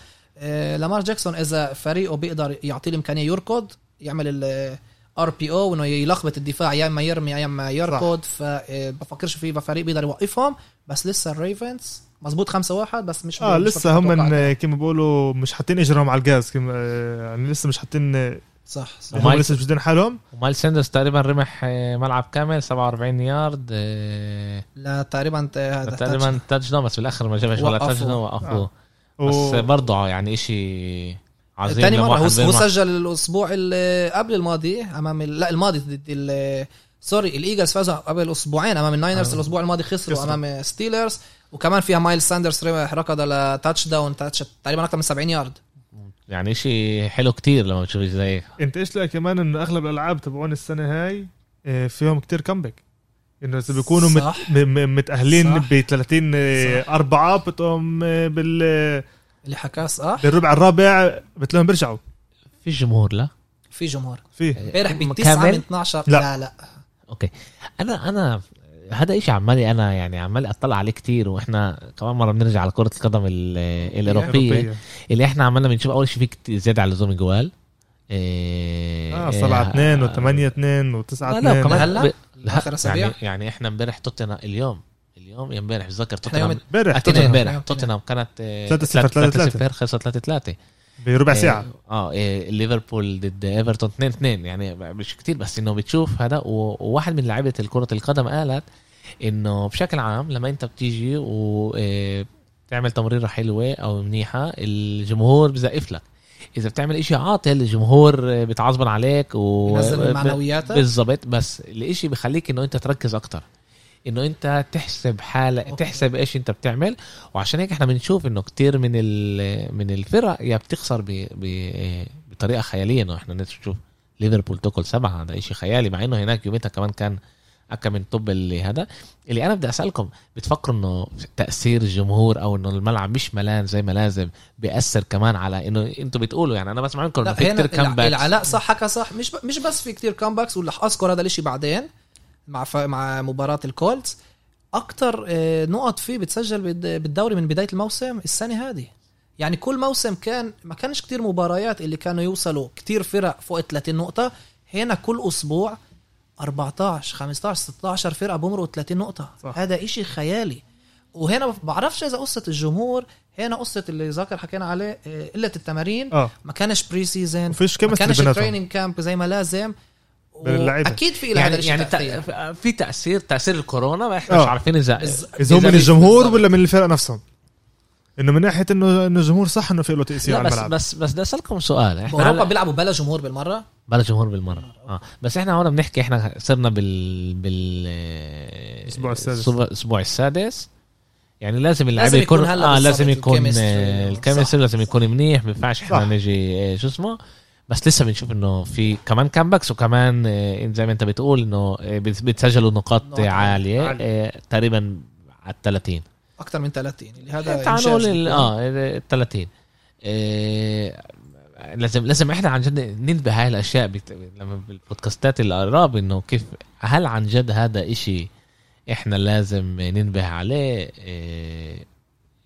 لامار جاكسون إذا فريقه بيقدر يعطيه الإمكانية يركض يعمل ال RPO وإنه يلخبط الدفاع يا اما يرمي يا اما يركض فبفكرش في فريق بيقدر يوقفهم. بس لسه الريفنز مظبوط 5 1 بس مش آه مش لسه هم كما بيقولوا مش حاطين اجرهم على الجاز كما آه، يعني لسه مش حاطين آه، صح, صح. هم لسه مش مبينين حالهم. ومايل ساندرز تقريبا رمح آه، ملعب كامل 47 يارد آه، لا تقريبا تقريبا touchdown بس بالآخر ما جابش ولا. touchdown وقفوه و- بس برضه يعني إشي عظيم تاني مرة هو, هو بيرمح. سجل الأسبوع اللي قبل الماضي أمام ال- لا الماضي ضد ال- sorry الإيجلز فازوا قبل أسبوعين أمام الناينرز آه. الأسبوع الماضي خسروا خسروا. أمام ستيلرز وكمان فيها مايل ساندرز ركض ل touchdown touch تقريبا أكثر من 70 يارد يعني إشي حلو كتير لما بتشوف زي. أنت إيش لك كمان انه أغلب الألعاب تبعون السنة هاي آه، فيهم كتير كمباك إنه إذا بيكونوا مت. م- متأهلين. ب 30 صح. أربعة بتقوم آه، بال اللي حكاه صح بالربع الرابع بتلاقيهم بيرجعوا في جمهور لا في جمهور في امبارح كامل؟ بالتسعة من 12 لا. لا لا أوكي أنا أنا هذا إشي عمالي أنا يعني عمالي أطلع عليه كتير وإحنا كمان مرة بنرجع على كرة القدم ال- الأوروبية. اللي إحنا عمالنا بنشوف أول شيء في زيادة على اللزوم جوال إيه آه صار على 2 و8 2 و9 لا 2 لا كمان هلا؟ آخر أسابيع؟ يعني يعني إحنا امبارح توتنهام اليوم اليوم يا امبارح بتذكر توتنهام امبارح اثنين. امبارح توتنهام كانت آه، 3-0 3-3. 3-0 خسرت 3 3 بربع ساعة آه إيه، ليفربول ضد إيفرتون 2 2 يعني مش كتير بس إنه بتشوف هذا و- وواحد من لعيبة كره القدم قالت إنه بشكل عام لما أنت بتيجي وتعمل تمريرة حلوة أو منيحة الجمهور بزقف لك إذا بتعمل إشي عاطل الجمهور بتعصبن عليك و معنوياتك؟ بالضبط. بس الإشي بخليك إنه أنت تركز أكتر. إنه أنت تحسب حالة أوكي. تحسب إيش أنت بتعمل. وعشان هيك إحنا بنشوف إنه كتير من ال- من الفرق يا بتخسر ب ب بطريقة خيالية إنه إحنا نشوف. ليفربول تاكل سبعة هذا شيء خيالي مع إنه هناك يوميتها كمان كان أكا من طب اللي هذا. اللي أنا بدي أسألكم بتفكروا إنه تأثير الجمهور أو إنه الملعب مش ملان زي ما لازم بيأثر كمان على إنه أنتم بتقولوا يعني أنا بسمع منكم إنه في الع- comebacks العالية صح حكى صح. مش ب... مش بس في كتير comebacks ورح أذكر هذا الإشي بعدين مع ف... مع مباراة الكولتس. أكتر آه، نقط فيه بتسجل بالد- بالدوري من بداية الموسم السنة هذه. يعني كل موسم كان ما كانش كتير مباريات اللي كانوا يوصلوا كتير فرق فوق ال 30 نقطة. هنا كل أسبوع 14 15 16 فرقة بمرقوا 30 نقطة صح. هذا إشي خيالي وهنا بعرفش إذا قصة الجمهور هنا قصة اللي ذاكر حكينا عليه آه، قلة التمارين آه ما كانش preseason ما كانش training camp زي ما لازم. أكيد في لها يعني يعني تأثير. تأ- في تأثير تأثير الكورونا ما إحنا آه. مش عارفين إذا إذا هو من الجمهور بالضبط. ولا من الفرق نفسهم إنه من ناحية إنه إنه الجمهور صح إنه في له تأثير على بس الملعب. بس بس بدي أسألكم سؤال. إحنا باوروبا هلا بيلعبوا بلا جمهور بالمرة؟ بلا جمهور بالمرة. آه. بس إحنا هون بنحكي إحنا صرنا بال بال الأسبوع السادس. الأسبوع السادس. يعني لازم اللعيبه لازم يكون يكون هلا آه لازم يكون ال chemistry. لازم يكون منيح ما ينفعش إحنا. نجي آه، شو اسمه؟ بس لسه بنشوف إنه في كمان comebacks وكمان آه، زي ما أنت بتقول إنه آه، بت- بتسجلوا نقاط عالية. عالية. آه، تقريبا على ال 30 أكثر من 30 اللي هذا تعال إنجاز نقول ال- بيكون. آه ال 30 إيه لازم لازم إحنا عن جد ننتبه هاي الأشياء بت... لما بالبودكاستات القراب إنه كيف هل عن جد هذا إشي إحنا لازم ننتبه عليه؟ إيه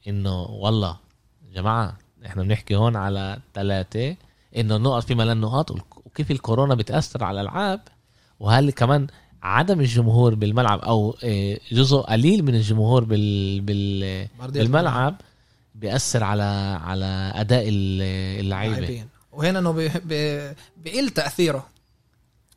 إنه والله جماعة إحنا بنحكي هون على ثلاثة إنه النقط في ملان نقاط وكيف الكورونا بتأثر على الالعاب وهل كمان عدم الجمهور بالملعب أو إيه، جزء قليل من الجمهور بال... بال... بالملعب بيأثر على على أداء ال- اللعيبة. اللاعبين. وهنا إنه بيقل تأثيره.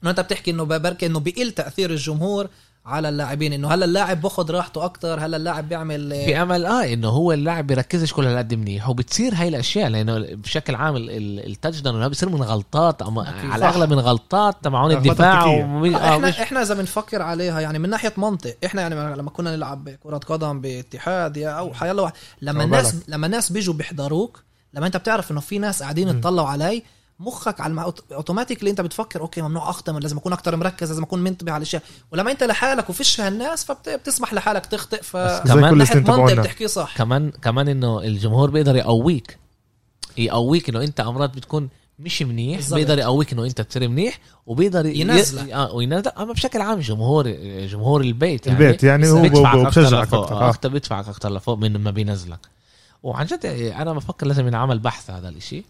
إنه أنت بتحكي إنه بركي إنه بيقل تأثير الجمهور على اللاعبين إنه هلا اللاعب باخذ راحته أكتر هلا اللاعب بيعمل في أمل آه إنه هو اللاعب بيركزش كل هالقد منيح وبتصير هاي الأشياء لأنه بشكل عام ال- ال- التاتش داون بيصير من غلطات أكيد. على صح. الأغلب من غلطات تبعون الدفاع. ومش آه آه إحنا مش إحنا إذا بنفكر عليها يعني من ناحية منطق إحنا يعني لما كنا نلعب كره قدم باتحاد يا أو حيلا واحد لما الناس. لما الناس بيجوا بيحضروك لما أنت بتعرف إنه في ناس قاعدين يتطلعوا علي مخك على. automatically أنت بتفكر okay ممنوع اخطئ لازم أكون أكتر مركز لازم أكون منتبه على الأشياء. ولما أنت لحالك وفيش هالناس فبتسمح لحالك تخطئ ف كمان منطق بتحكيه صح. كمان كمان إنه الجمهور بيقدر يقويك. يقويك إنه أنت مرات بتكون مش منيح بالظبط. بيقدر يقويك إنه أنت تصير منيح وبيقدر ينزلك. ي... آه وينزلك. اما بشكل عام جمهور جمهور البيت يعني. البيت يعني هو بيدفعك أكثر لفوق. أكثر آه، آه. أكثر بيدفعك أكثر لفوق من ما بينزلك. وعن جد أنا بفكر لازم ينعمل بحث هذا الإشي.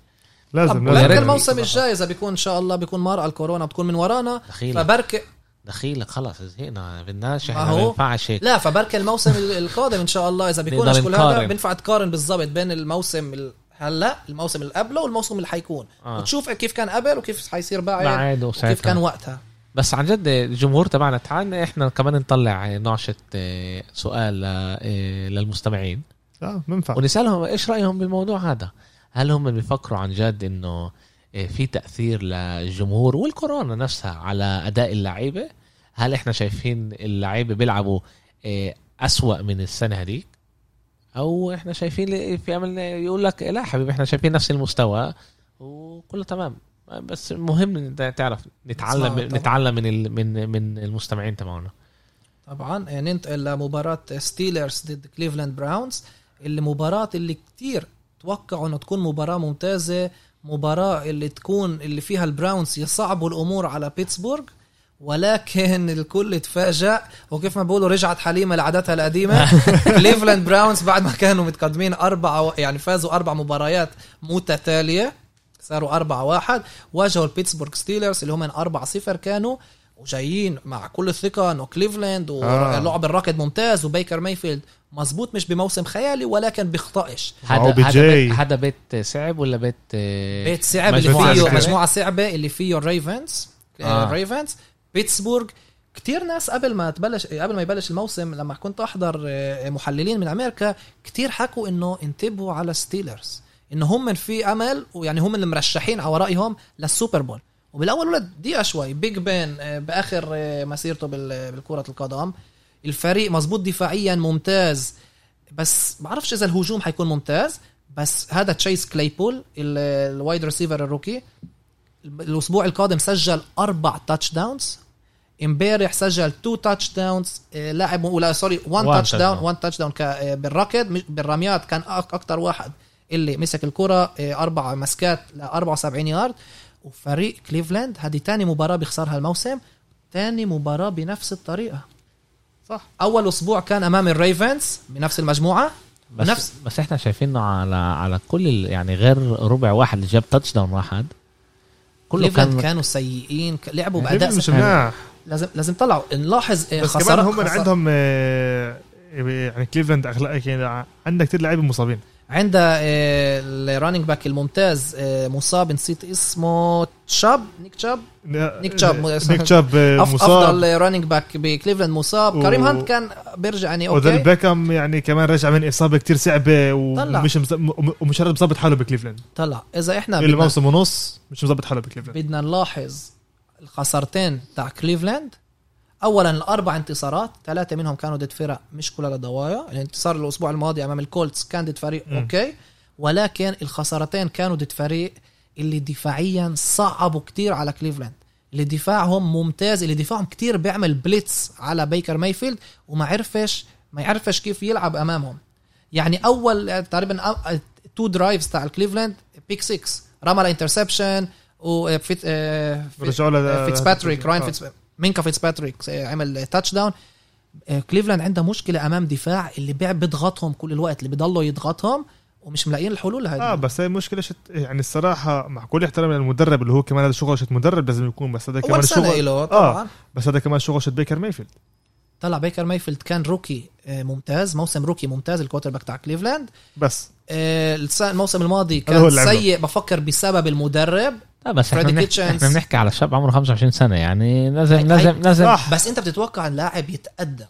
لازم. لازم. الموسم الجاي إذا بيكون إن شاء الله بيكون مرق الكورونا بتكون من ورانا دخيلك فبركي دخيلك خلص زهقنا. بدناش ما إحنا ما. ينفعش. هيك لا فبركي الموسم ال- القادم إن شاء الله إذا بيكون كل هذا. بينفع تقارن بالضبط بين الموسم ال- هلا الموسم اللي قبله والموسم اللي حيكون. آه. وتشوف كيف كان قبل وكيف حيصير بعد بعد وكيف كان وقتها. بس عن جد الجمهور تبعنا تعال إحنا كمان نطلع نعشة آه، سؤال ل- آه، للمستمعين. آه بنفع ونسألهم إيش رأيهم بالموضوع هذا؟ هل هم بيفكروا عن جد إنه آه، في تأثير للجمهور والكورونا نفسها على أداء اللعيبة؟ هل إحنا شايفين اللعيبة بيلعبوا آه، أسوأ من السنة هذيك؟ أو إحنا شايفين في أمل يقول لك لا حبيبي إحنا شايفين نفس المستوى وكله تمام. بس مهم تعرف نتعلم. نتعلم من من من المستمعين تبعنا طبعا يعني ننتقل لمباراة ستيلرز ضد كليفلاند براونز اللي مباراة اللي كتير توقعوا إنه تكون مباراة ممتازة مباراة اللي تكون اللي فيها البراونز يصعبوا الأمور على بيتسبورغ ولكن الكل تفاجأ وكيف ما بيقولوا رجعت حليمة لعاداتها القديمة. كليفلاند براونز بعد ما كانوا متقدمين أربعة يعني فازوا أربع مباريات متتالية صاروا أربعة واحد. واجهوا البيتسبورغ ستيلرز اللي هم أربعة صفر كانوا. وجايين مع كل الثقة إنه كليفلاند آه. ولعب الراكض ممتاز وبيكر مايفيلد مزبوط مش بموسم خيالي ولكن بيخطئش هذا. بيت, هذا بيت صعب ولا بيت آه، بيت صعب اللي مجموعة فيه صعبة. مجموعة صعبة اللي فيه الريفنز آه. آه. الريفنز بيتسبورغ كتير ناس قبل ما تبلش قبل ما يبلش الموسم لما كنت أحضر آه، محللين من أمريكا كتير حكوا إنه انتبهوا على ستيلرز إنه هم في أمل ويعني هم اللي مرشحين على رأيهم لل Super Bowl وبالأول ولا دقيقة شوي. Big Ben آه، بآخر آه، مسيرته بال- بالكرة القدم. الفريق مزبوط دفاعيا ممتاز. بس بعرفش إذا الهجوم حيكون ممتاز. بس هذا تشيس كليبول ال- ال wide receiver ال rookie. الأسبوع القادم سجل أربع touchdowns امبارح سجل two touchdowns لاعب ولا sorry 1 One touchdown touchdown. 1 touchdown بالركض بالرميات كان أكثر واحد اللي مسك الكرة. آه، أربع مسكات ل 74 يارد وفريق كليفلاند. هذه تاني مباراة بيخسرها الموسم تاني مباراة بنفس الطريقة. صح. أول أسبوع كان أمام الريفنز بنفس المجموعة. بس نفس- بس إحنا شايفينه على على كل ال- يعني غير ربع واحد اللي جاب touchdown واحد. كله كان كانوا سيئين ك- لعبوا كليفلاند بأداء مش سيء. مناح لازم لازم طلعوا. نلاحظ آه، بس كمان خسارة- هم خسارة- عندهم آه، يعني كليفلاند أخلاق يعني عندك كثير لعيبة مصابين. عندها ال running back الممتاز آه، مصاب نسيت اسمه تشاب؟ نيك تشاب؟ نيك تشاب. نيك تشاب آه، مصاب. أفضل running back بكليفلاند مصاب. و- كريم هانت كان بيرجع يعني أوكي. بيكهام يعني كمان رجع من إصابة كتير صعبة. ومش مز- ومش مظبط حاله بكليفلاند. طلع. إذا إحنا اللي بدنا, موسم ونص مش مظبط حاله بكليفلاند. بدنا نلاحظ الخسارتين تاع كليفلاند اولا الأربع انتصارات ثلاثة منهم كانوا ضد فرق مش كلها ضوايا الانتصار الأسبوع الماضي أمام الكولتس كان ضد فريق مم. أوكي ولكن الخسارتين كانوا ضد فريق اللي دفاعيا صعبوا كتير على كليفلاند اللي دفاعهم ممتاز اللي دفاعهم كتير بيعمل blitz على بيكر مايفيلد وما عرفش ما يعرفش كيف يلعب أمامهم يعني أول تقريبا two drives تاع كليفلاند pick 6 رمى interception وفيت آه، فيت- رجعوا له فيتس باتريك راين آه. فيتس مينكا فيتس باتريك عمل touchdown كليفلاند عنده مشكلة أمام دفاع اللي بيع بيضغطهم كل الوقت اللي بيضلوا يضغطهم ومش ملاقيين الحلول هذه. آه بس هي المشكلة شت يعني الصراحة مع كل احترامي للمدرب اللي هو كمان هذا شغلة مدرب لازم يكون بس هذا كمان شغل له طبعا. بس هذا كمان شغلة بيكر مايفيلد. طلع بيكر مايفيلد كان rookie آه، ممتاز موسم rookie ممتاز ال quarterback تاع كليفلاند. بس. آه، الموسم الماضي كان. سيء بفكر بسبب المدرب. لا بس إحنا بنحكي, كيتشنز. إحنا بنحكي على شاب عمره 25 سنة يعني لازم لازم لازم. بس أنت بتتوقع اللاعب يتقدم.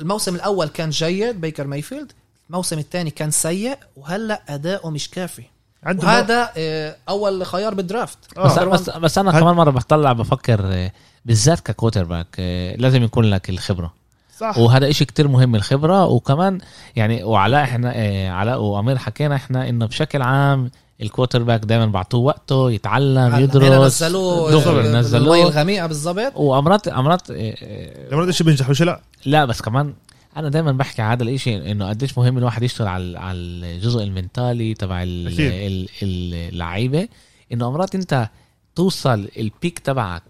الموسم الأول كان جيد بيكر مايفيلد. الموسم الثاني كان سيء وهلأ أداؤه مش كافي. وهذا آه، أول خيار بال draft. بس, آه. بس, بس أنا هل- كمان مرة بطلع بفكر آه، بالذات ك quarterback لازم يكون لك الخبرة. صح. وهذا إشي كتير مهم الخبرة. وكمان يعني وعلاء إحنا علاء وأمير حكينا إحنا إنه بشكل عام ال quarterback دائما بعطوه وقته يتعلم يدرس نزلوه دغري آه، نزلوه. بالمي الغميقة بالضبط وامرات أمرات آه، آه، لما شيء بينجح وشي لا لا بس كمان أنا دايما بحكي على هذا الإشي إنه قديش مهم الواحد يشتغل على على الجزء ال mental تبع ال- أكيد. ال- اللعيبة إنه أمرات أنت توصل ال peak تبعك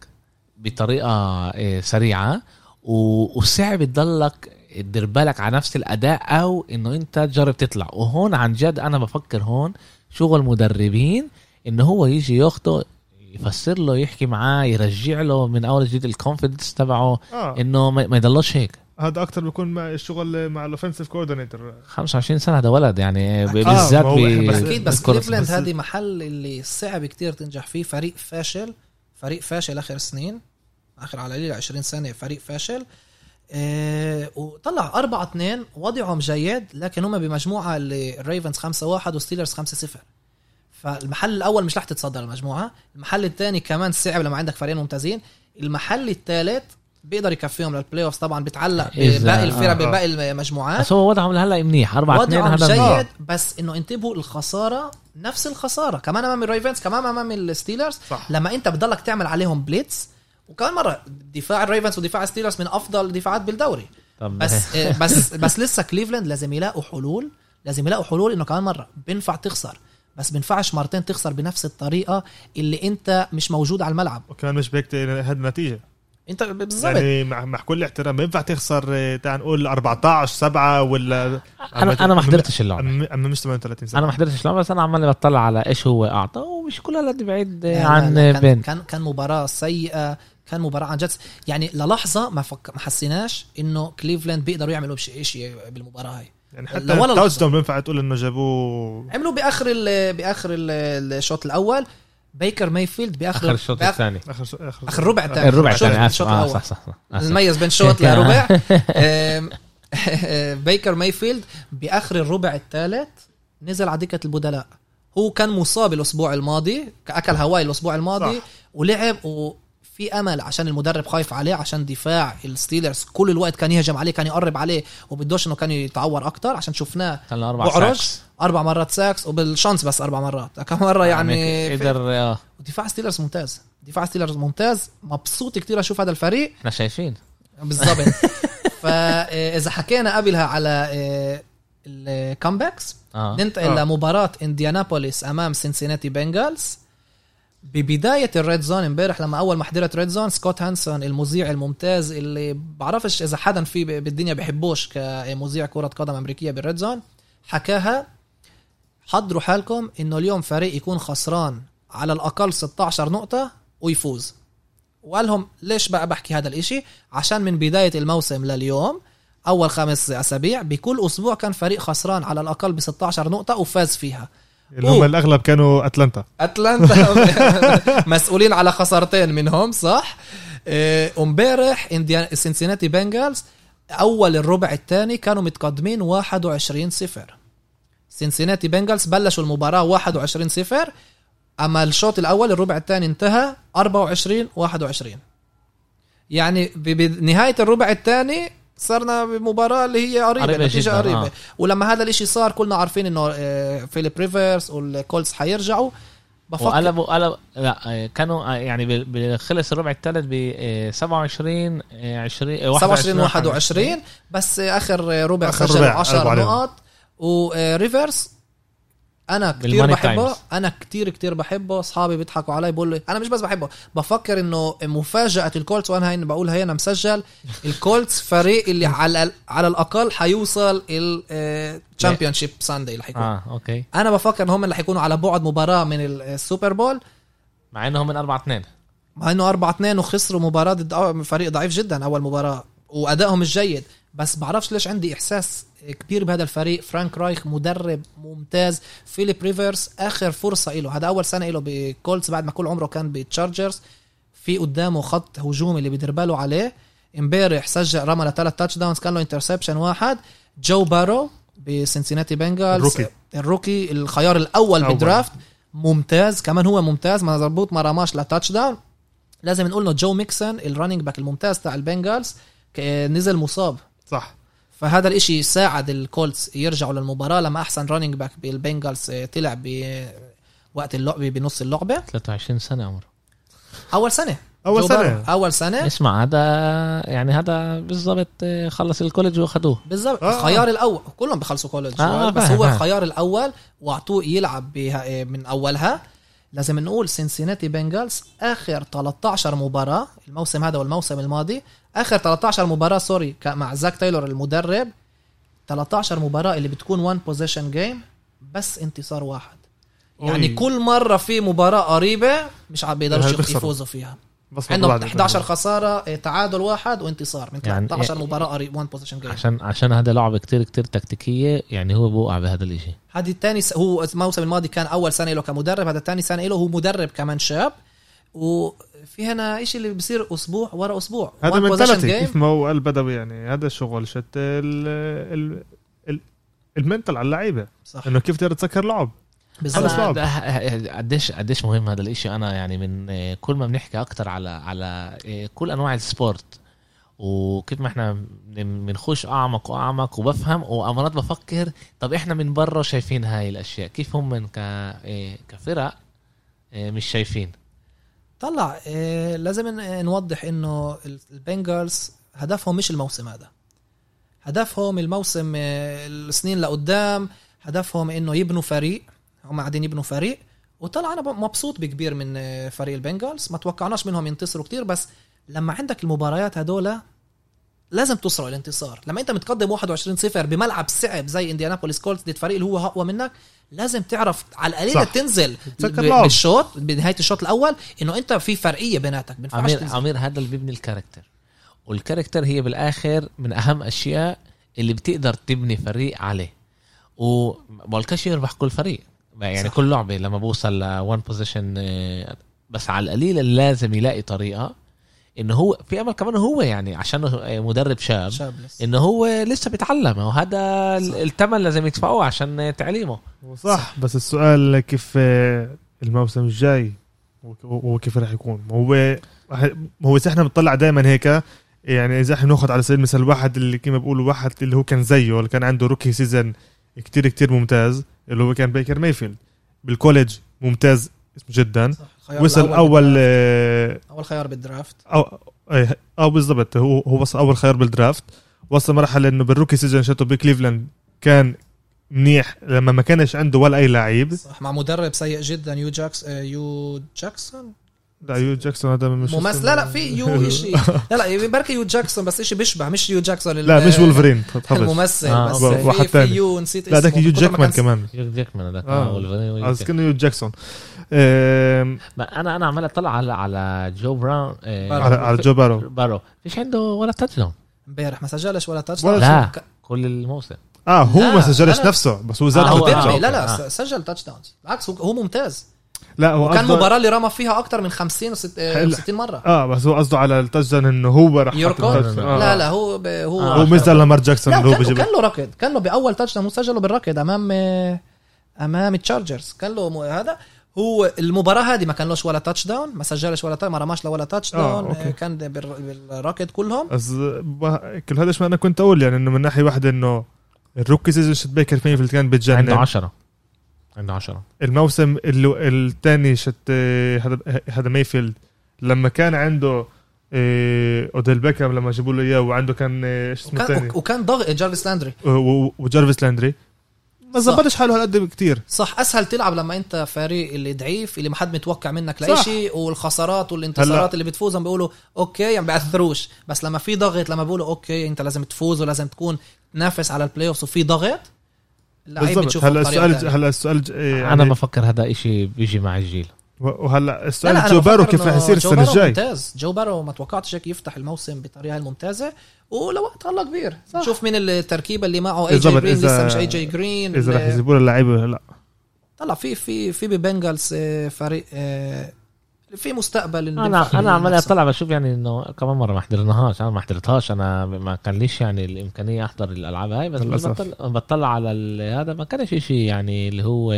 بطريقة آه، سريعة وصعب تضلك تدير بالك على نفس الأداء أو إنه أنت تجرب تطلع. وهون عن جد أنا بفكر هون شغل مدربين إنه هو يجي ياخده يفسر له يحكي معاه يرجع له من أول جديد ال confidence تبعه آه. إنه ما ما يضلوش هيك. هذا أكثر بيكون مع الشغل مع ال offensive coordinator 25 سنة هذا ولد يعني ب- أكيد. بالذات ما هو ب- بس- أكيد بس كليفلاند هذه محل اللي صعب كتير تنجح فيه. فريق فاشل فريق فاشل آخر سنين آخر على القليل 20 سنة فريق فاشل. آه وطلع 4 2 وضعهم جيد لكن هم بمجموعة اللي الريفنز 5 1 وستيلرز 5 0 فالمحل الأول مش رح تتصدر المجموعة المحل الثاني كمان صعب لما عندك فريقين ممتازين. المحل الثالث بيقدر يكفيهم لل playoff طبعا بيتعلق بباقي الفرق آه، آه. بباقي المجموعات. بس هو وضعهم لهلا منيح 4 2 وضعهم هذا جيد بس إنه انتبهوا الخسارة نفس الخسارة كمان أمام الريفنز كمان أمام الستيلرز صح. لما أنت بتضلك تعمل عليهم blitz وكمان مرة دفاع الريفنز ودفاع الستيلرز من أفضل الدفاعات بالدوري. طب بس آه، بس بس لسه كليفلاند لازم يلاقوا حلول لازم يلاقوا حلول إنه كمان مرة بينفع تخسر. بس بينفعش مرتين تخسر بنفس الطريقة اللي أنت مش موجود على الملعب. وكمان مش بهيك هذه النتيجه أنت بالظبط. يعني مع, مع كل احترام ما ينفع تخسر آه، تعال نقول 14 7 ولا أنا أنا ما حضرتش اللعبة. اما أما مش 38 سنة. أنا ما حضرتش اللعبة بس أنا عمال بطلع على إيش هو أعطى ومش كل هالقد بعيد عن كان بين كان كان مباراة سيئة. كان مباراة عن جد. يعني للحظة ما فك... ما حسيناش إنه كليفلاند بيقدروا يعملوا شيء شيء بالمباراة هاي. يعني حتى ال touch. down بينفع تقول إنه جابوه؟ عملوا بآخر ال... بآخر ال... الشوط الأول. بيكر مايفيلد بآخر آخر الشوط. الثاني. آخر شو- آخر آخر الربع الثاني. الربع الثاني. الشوط آه الأول. صح صح صح. نميز بين شوط لربع بيكر مايفيلد بآخر الربع الثالث نزل على دكة البدلاء. هو كان مصاب الأسبوع الماضي اكل هواي الأسبوع الماضي صح. ولعب وفي أمل عشان المدرب خايف عليه عشان دفاع الستيلرز كل الوقت كان يهجم عليه كان يقرب عليه وبدوش إنه كان يتعور أكتر عشان شفناه كان أربع بعرج sacks أربع مرات sacks وبال chance بس أربع مرات. كم مرة يعني, قدر آه، دفاع ستيلرز ممتاز. دفاع ستيلرز ممتاز. مبسوط كتير أشوف هذا الفريق. إحنا شايفين. بالضبط. فاذا حكينا قبلها على آه، ال comebacks آه ننتقل آه. لمباراة انديانابوليس أمام سينسيناتي بنجلز ببداية ال Red Zone امبارح لما أول ما حضرت Red Zone سكوت هانسون المذيع الممتاز اللي بعرفش إذا حدا في بالدنيا بحبوش كمذيع كرة قدم أمريكية بال Red Zone حكاها حضروا حالكم إنه اليوم فريق يكون خسران على الأقل 16 نقطة ويفوز. وقال لهم ليش بقى بحكي هذا الإشي؟ عشان من بداية الموسم لليوم أول خمس أسابيع بكل أسبوع كان فريق خسران على الأقل ب 16 نقطة وفاز فيها. اللي هم. الأغلب كانوا أتلانتا. أتلانتا. مسؤولين على خسارتين منهم صح؟ إيه، امبارح انديان سنسيناتي بنجلز أول الربع الثاني كانوا متقدمين 21 صفر. سنسيناتي بنجلز بلشوا المباراة 21 صفر. أما الشوط الأول الربع الثاني انتهى 24 21 يعني ب- بنهاية الربع الثاني صرنا بمباراة اللي هي قريبة, قريبة نتيجة جداً، قريبة آه. ولما هذا الإشي صار كلنا عارفين إنه آه، فيليب ريفرز والكولتس حيرجعوا بفكر وقلبوا قلب لا آه، كانوا آه، يعني بخلص الربع الثالث ب آه، 27 آه، 20 آه، 27 21 بس آخر ربع آخر سجل ربع 10 قلبوا عليهم. نقط وريفرز أنا كتير بالماني بحبه تايمز. أنا كتير كتير بحبه. أصحابي بيضحكوا علي بقول لي أنا مش بس بحبه بفكر إنه مفاجأة ال Colts وأنا هاي بقول هي أنا مسجل. ال Colts فريق اللي على على الأقل حيوصل ال championship Sunday اللي حيكون. آه okay أنا بفكر ان هم اللي حيكونوا على بعد مباراة من ال Super Bowl مع إنهم من 4 2 مع إنه 4 2 وخسروا مباراة ضد فريق ضعيف جدا أول مباراة وأدائهم مش جيد بس بعرفش ليش عندي إحساس كبير بهذا الفريق. فرانك رايخ مدرب ممتاز. فيليب ريفرز آخر فرصة له هذا أول سنة له ب Colts بعد ما كل عمره كان بال Chargers في قدامه خط هجومي اللي بيدير باله عليه. امبارح سجل رمى لثلاث touchdowns كان له interception واحد. جو بارو ب Cincinnati Bengals ال rookie. ال rookie الخيار الأول أول. بال draft. ممتاز. كمان هو ممتاز. مزبوط ما رماش ل touchdown لازم نقول إنه جو ميكسون ال running back الممتاز تاع ال Bengals نزل مصاب. صح. فهذا الإشي ساعد ال Colts يرجعوا للمباراة لما أحسن running back بال Bengals آه، طلع بوقت اللعبة بنص اللعبة. 23 سنة عمره أول سنة. أول سنة. بارو. أول سنة. اسمع هذا يعني هذا بالضبط آه، خلص ال college وأخذوه. بالضبط. آه. الخيار الأول كلهم بخلصوا college آه، بس فاهم، هو. الخيار الأول وأعطوه يلعب بها من أولها. لازم نقول Cincinnati Bengals آخر 13 مباراة. الموسم هذا والموسم الماضي آخر 13 مباراة sorry مع زاك تايلور المدرب 13 مباراة اللي بتكون one possession game بس انتصار واحد. يعني أوي. كل مرة في مباراة قريبة مش عم بيقدروا. يفوزوا فيها. بس عندهم بعد- 11 خسارة إيه، تعادل واحد وانتصار. من يعني- 13 مباراة قريب one possession game عشان عشان هذا لعبه كتير كتير تكتيكية يعني هو بوقع بهذا الإشي. هذه الثاني س... هو الموسم الماضي كان أول سنة له كمدرب هذا الثاني سنة له هو مدرب كمان شاب. وفي هنا شيء اللي بصير أسبوع ورا أسبوع. هذا mentality. كيف ما هو قال بدوي يعني. هذا الشغل شت ال ال ال ال mental على اللعيبة. صح. إنه كيف تقدر تسكر لعب. أنا قديش قديش مهم هذا الإشي. أنا يعني من آه، كل ما بنحكي أكتر على على آه، كل أنواع ال sport. وكيف ما إحنا بن- بنخش أعمق وأعمق وبفهم وأمرات بفكر طب إحنا من برا شايفين هاي الأشياء. كيف هم من ك آه، كفرق مش شايفين. طلع إيه لازم ن- نوضح إنه البنجلز هدفهم مش الموسم هذا. هدفهم الموسم إيه، السنين لقدام هدفهم إنه يبنوا فريق هم قاعدين يبنوا فريق. وطلع أنا مبسوط بكبير من آه، فريق البنجالز ما توقعناش منهم ينتصروا كتير بس لما عندك المباريات هدول لازم تصروا الانتصار لما انت متقدم 21 صفر بملعب صعب زي Indianapolis Colts ضد فريق اللي هو اقوى منك لازم تعرف على القليل صح. تنزل. بالشوط بنهاية الشوط الأول إنه أنت في فرقية بيناتك عمير تنزل. عمير هذا اللي بيبني ال character وال character هي بالآخر من أهم أشياء اللي بتقدر تبني فريق عليه وبالكاش يربح كل فريق يعني صح. كل لعبة لما بوصل ل one possession بس على القليل لازم يلاقي طريقة انه هو في أمل كمان هو يعني عشان مدرب شاب شاب لسه. انه هو لسه بيتعلم وهذا الثمن لازم يدفعوه عشان تعليمه. صح بس السؤال كيف الموسم الجاي وك- وكيف راح يكون؟ هو هو إذا إحنا بنطلع دائما هيك يعني إذا إحنا بناخذ على سبيل المثال واحد اللي كما بيقولوا واحد اللي هو كان زيه اللي كان عنده rookie season كتير كتير ممتاز اللي هو كان بيكر مايفيلد. بال college ممتاز جدا. صح. وصل أول. آه، أول خيار بال draft. أو إيه أو بالضبط هو هو وصل أول خيار بال draft. وصل مرحلة إنه بال rookie season شاتو بكليفلاند كان منيح لما ما كانش عنده ولا أي لعيب. صح مع مدرب سيء جدا يو جاكس آه، يو جاكسون؟ لا يو جاكسون هذا مش ممثل؟ اسمه- لا لا في يو شيء لا لا بركي يو جاكسون بس شيء بيشبه مش يو جاكسون لا مش وولفرين تحفظ الممثل آه، بس واحد في تاني. يو نسيت لا ذاك اسمه. يو جاكمان كان- كمان. يو جاكمان هذاك آه. آه. ولفرين از كأنه يو جاكسون. أنا أنا عمال اطلع على على جو براون آه، بارو. على على جو بارو بارو فيش عنده ولا touchdown امبارح ما سجلش ولا touchdown. لا ك- كل الموسم آه هو ما سجلش. نفسه بس هو زاد آه،. آه، لا. لا آه. سجل touchdowns بالعكس هو- هو ممتاز لا هو وكان مباراة اللي رمى فيها أكثر من 50 حلو. و60 مرة آه بس هو قصده على ال touchdown إنه هو راح ال touch- آه. لا لا هو ب... هو آه. هو مش زي لامار جاكسون هو كان, بيجيب كان له ركض كان له بأول touchdown سجله بالركض امام أمام ال Chargers كان له هذا هو المباراة هذه ما كان لهش ولا touchdown ما سجلش ولا touch ما رماش ولا touch آه، down. آه كان بال- بالركض كلهم. بس كل هذا إيش ما أنا كنت أقول يعني إنه من ناحية واحدة إنه ال rookie season شت بيكر مايفيلد كان عنده بتجنن 10 عنده 10 الموسم اللي الثاني شت آه، هذا هذا مايفيلد لما كان عنده آه، أوديل بيكام لما جابوا له إياه وعنده كان آه، إيش اسمه وكان, الثاني وكان ضغط جارفيس لاندري. وجارفيس لاندري. ما صح. زبطش حاله هالقد كتير صح أسهل تلعب لما أنت فريق اللي ضعيف اللي ما حد متوقع منك صح. لاي شيء والخسارات والانتصارات. اللي بتفوزهم بيقولوا okay يعني بيأثروش بس لما في ضغط لما بيقولوا okay أنت لازم تفوز ولازم تكون تنافس على ال playoff وفي ضغط بالضبط هلأ السؤال. هلأ السؤال أنا يعني بفكر هذا إشي بيجي مع الجيل وهلا لا السؤال لا جو بارو كيف رح يصير جو السنة بارو الجاي؟ ممتاز. جو بارو ما توقعتش هيك يفتح الموسم بالطريقة الممتازة ولوقت هلا كبير. صح. شوف مين التركيبة اللي معه. اي جي جرين لسه مش اي جي جرين إذا رح يجيبوا له اللعيبه ولا لا. طلع في في في ب Bengals آه، فريق آه، في مستقبل أنا أنا عمال. اطلع بشوف يعني إنه كمان مرة ما حضرناهاش. أنا ما حضرتهاش. أنا ما كان ليش يعني الإمكانية أحضر الألعاب هاي. بس. بطلع, بطلع على ال- هذا ما كانش شيء يعني اللي هو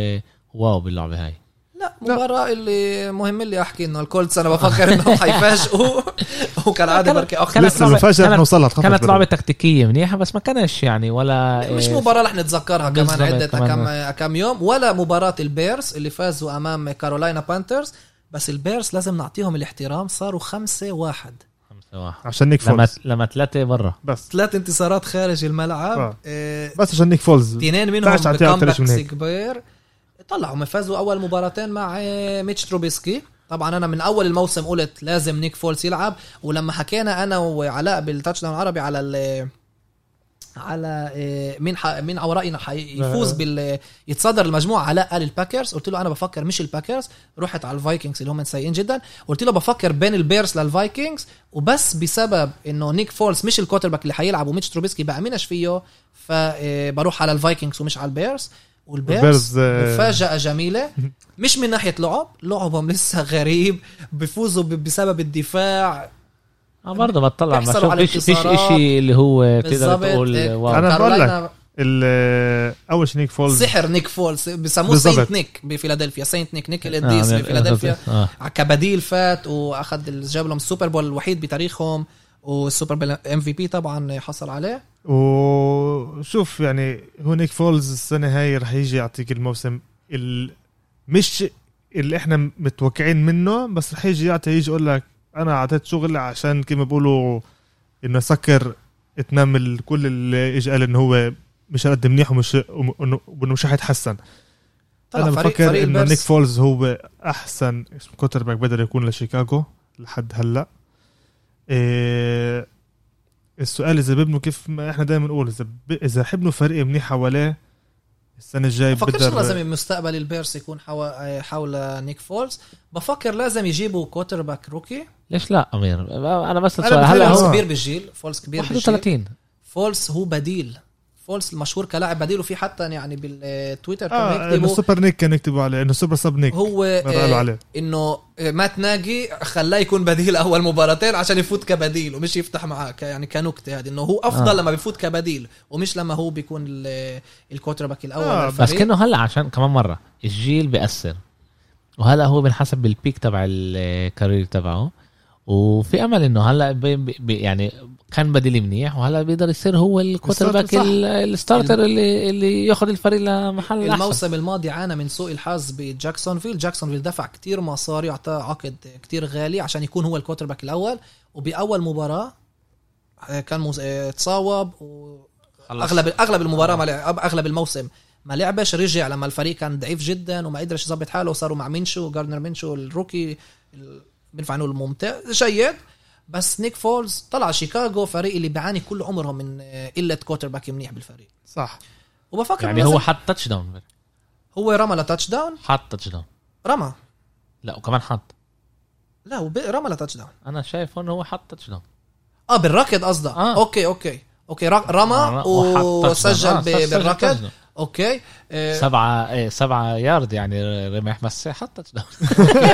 واو باللعبة هاي. لا مباراة اللي مهم اللي أحكي إنه الكولتس أنا بفكر إنهم حيفاجئوا. وكالعاده بركي اخر كانت لسه المفاجاه نوصلها كانت. لعبة تكتيكية منيحة بس ما كانش يعني ولا مش إيه، مباراة رح نتذكرها كمان كمان. كم كم يوم ولا مباراة البيرز اللي فازوا أمام كارولاينا بانترز. بس البيرز لازم نعطيهم الاحترام صاروا خمسة واحد. خمسة واحد. عشان نيك لما فولز. لما ثلاثة برا. بس. ثلاث انتصارات خارج الملعب. آه. آه، بس عشان نيك فولز. اثنين منهم هيك. كبير طلعوا هم فازوا أول مباراتين مع آه، ميتش تروبيسكي. طبعا أنا من أول الموسم قلت لازم نيك فولس يلعب. ولما حكينا أنا وعلاء بال touchdown العربي على ال على آه، مين ح... مين أو راينا حيفوز آه. بال يتصدر المجموعة علاء قال الباكرز قلت له أنا بفكر مش الباكرز رحت على الفايكنجز اللي هم سيئين جدا. قلت له بفكر بين البيرز للفايكنجز. وبس بسبب إنه نيك فولس مش ال quarterback اللي حيلعب وميتش تروبيسكي بامنش فيه فبروح على الفايكنجز ومش على البيرز والبيرز البيرز، آه، مفاجأة جميلة. مش من ناحية لعب لعبهم لسه غريب بفوزوا بسبب الدفاع. آه برضه بطلع ما فيش فيش. اشي اللي هو بالضبط تقول إيه، واو. أنا بقول لك. ال- أول شيء نيك فولز. سحر نيك فولز بسموه. Saint Nick بفيلادلفيا. Saint Nick نيك القديس آه، بفيلادلفيا. آه. كبديل فات وأخذ جاب لهم ال Super Bowl الوحيد بتاريخهم. وال super MVP طبعا حصل عليه. وشوف يعني هو نيك فولز السنة هاي رح يجي يعطيك الموسم ال... مش اللي إحنا متوقعين منه بس رح يجي يعطي يجي يقول لك أنا أعطيت شغل عشان كما بيقولوا إنه سكر تم الكل اللي اجى قال إنه هو مش قد منيح ومش وانه مش حيتحسن أنا بفكر إنه نيك فولز هو أحسن quarterback بقدر يكون لشيكاغو لحد هلأ. إيه السؤال إذا بيبنوا كيف ما إحنا دائما نقول إذا ب... إذا حبنوا فريق منيح حواليه السنة الجاية بفكرش بقدر لازم مستقبل البيرس يكون حول, حول نيك فولز. بفكر لازم يجيبوا quarterback rookie ليش لا أمير؟ أنا بس السؤال هلا هو. كبير بالجيل فولز كبير بالجيل. 31 فولز هو بديل. فولز المشهور كلاعب بديل وفي حتى يعني بالتويتر كانوا آه إنه يكتبوا سوبر نيك كانوا يكتبوا عليه إنه super sub نيك هو آه، عليه إنه مات ناجي خلاه يكون بديل أول مباراتين عشان يفوت كبديل ومش يفتح معاه ك- يعني كنكتة هذه إنه هو أفضل آه. لما بيفوت كبديل ومش لما هو بيكون ال- ال quarterback الأول آه،. بس كأنه هلأ عشان كمان مرة الجيل بيأثر وهلأ هو بنحسب بال peak تبع ال career تبعه وفي أمل إنه هلأ بي بي يعني كان بديل منيح وهلأ بيقدر يصير هو ال quarterback ال starter اللي اللي ياخذ الفريق لمحل أحسن. الموسم الماضي عانى من سوء الحظ بجاكسونفيل. جاكسونفيل دفع كتير مصاري أعطاه عقد كتير غالي عشان يكون هو ال quarterback الأول. وبأول مباراة آه، كان مز... آه، تصاوب واغلب أغلب المباراة ما لعب أغلب الموسم ما لعبش. رجع لما الفريق كان ضعيف جدا وما قدرش يظبط حاله وصاروا مع مينشو جاردنر مينشو ال rookie بينفع نقول ممتاز جيد. بس نيك فولز طلع شيكاغو فريق اللي بيعاني كل عمرهم من آه، قلة quarterback منيح بالفريق. صح. وبفكر يعني هو حط touchdown هو رمى ل touchdown حط touchdown رمى. لا وكمان حط. لا رمى ل touchdown أنا شايف إنه هو حط touchdown آه بالركض قصدك. آه. okay okay. okay رمى آه، وسجل. آه، بالركض. okay. آه، سبعة إيه سبعة يارد يعني رمح بس حط touchdown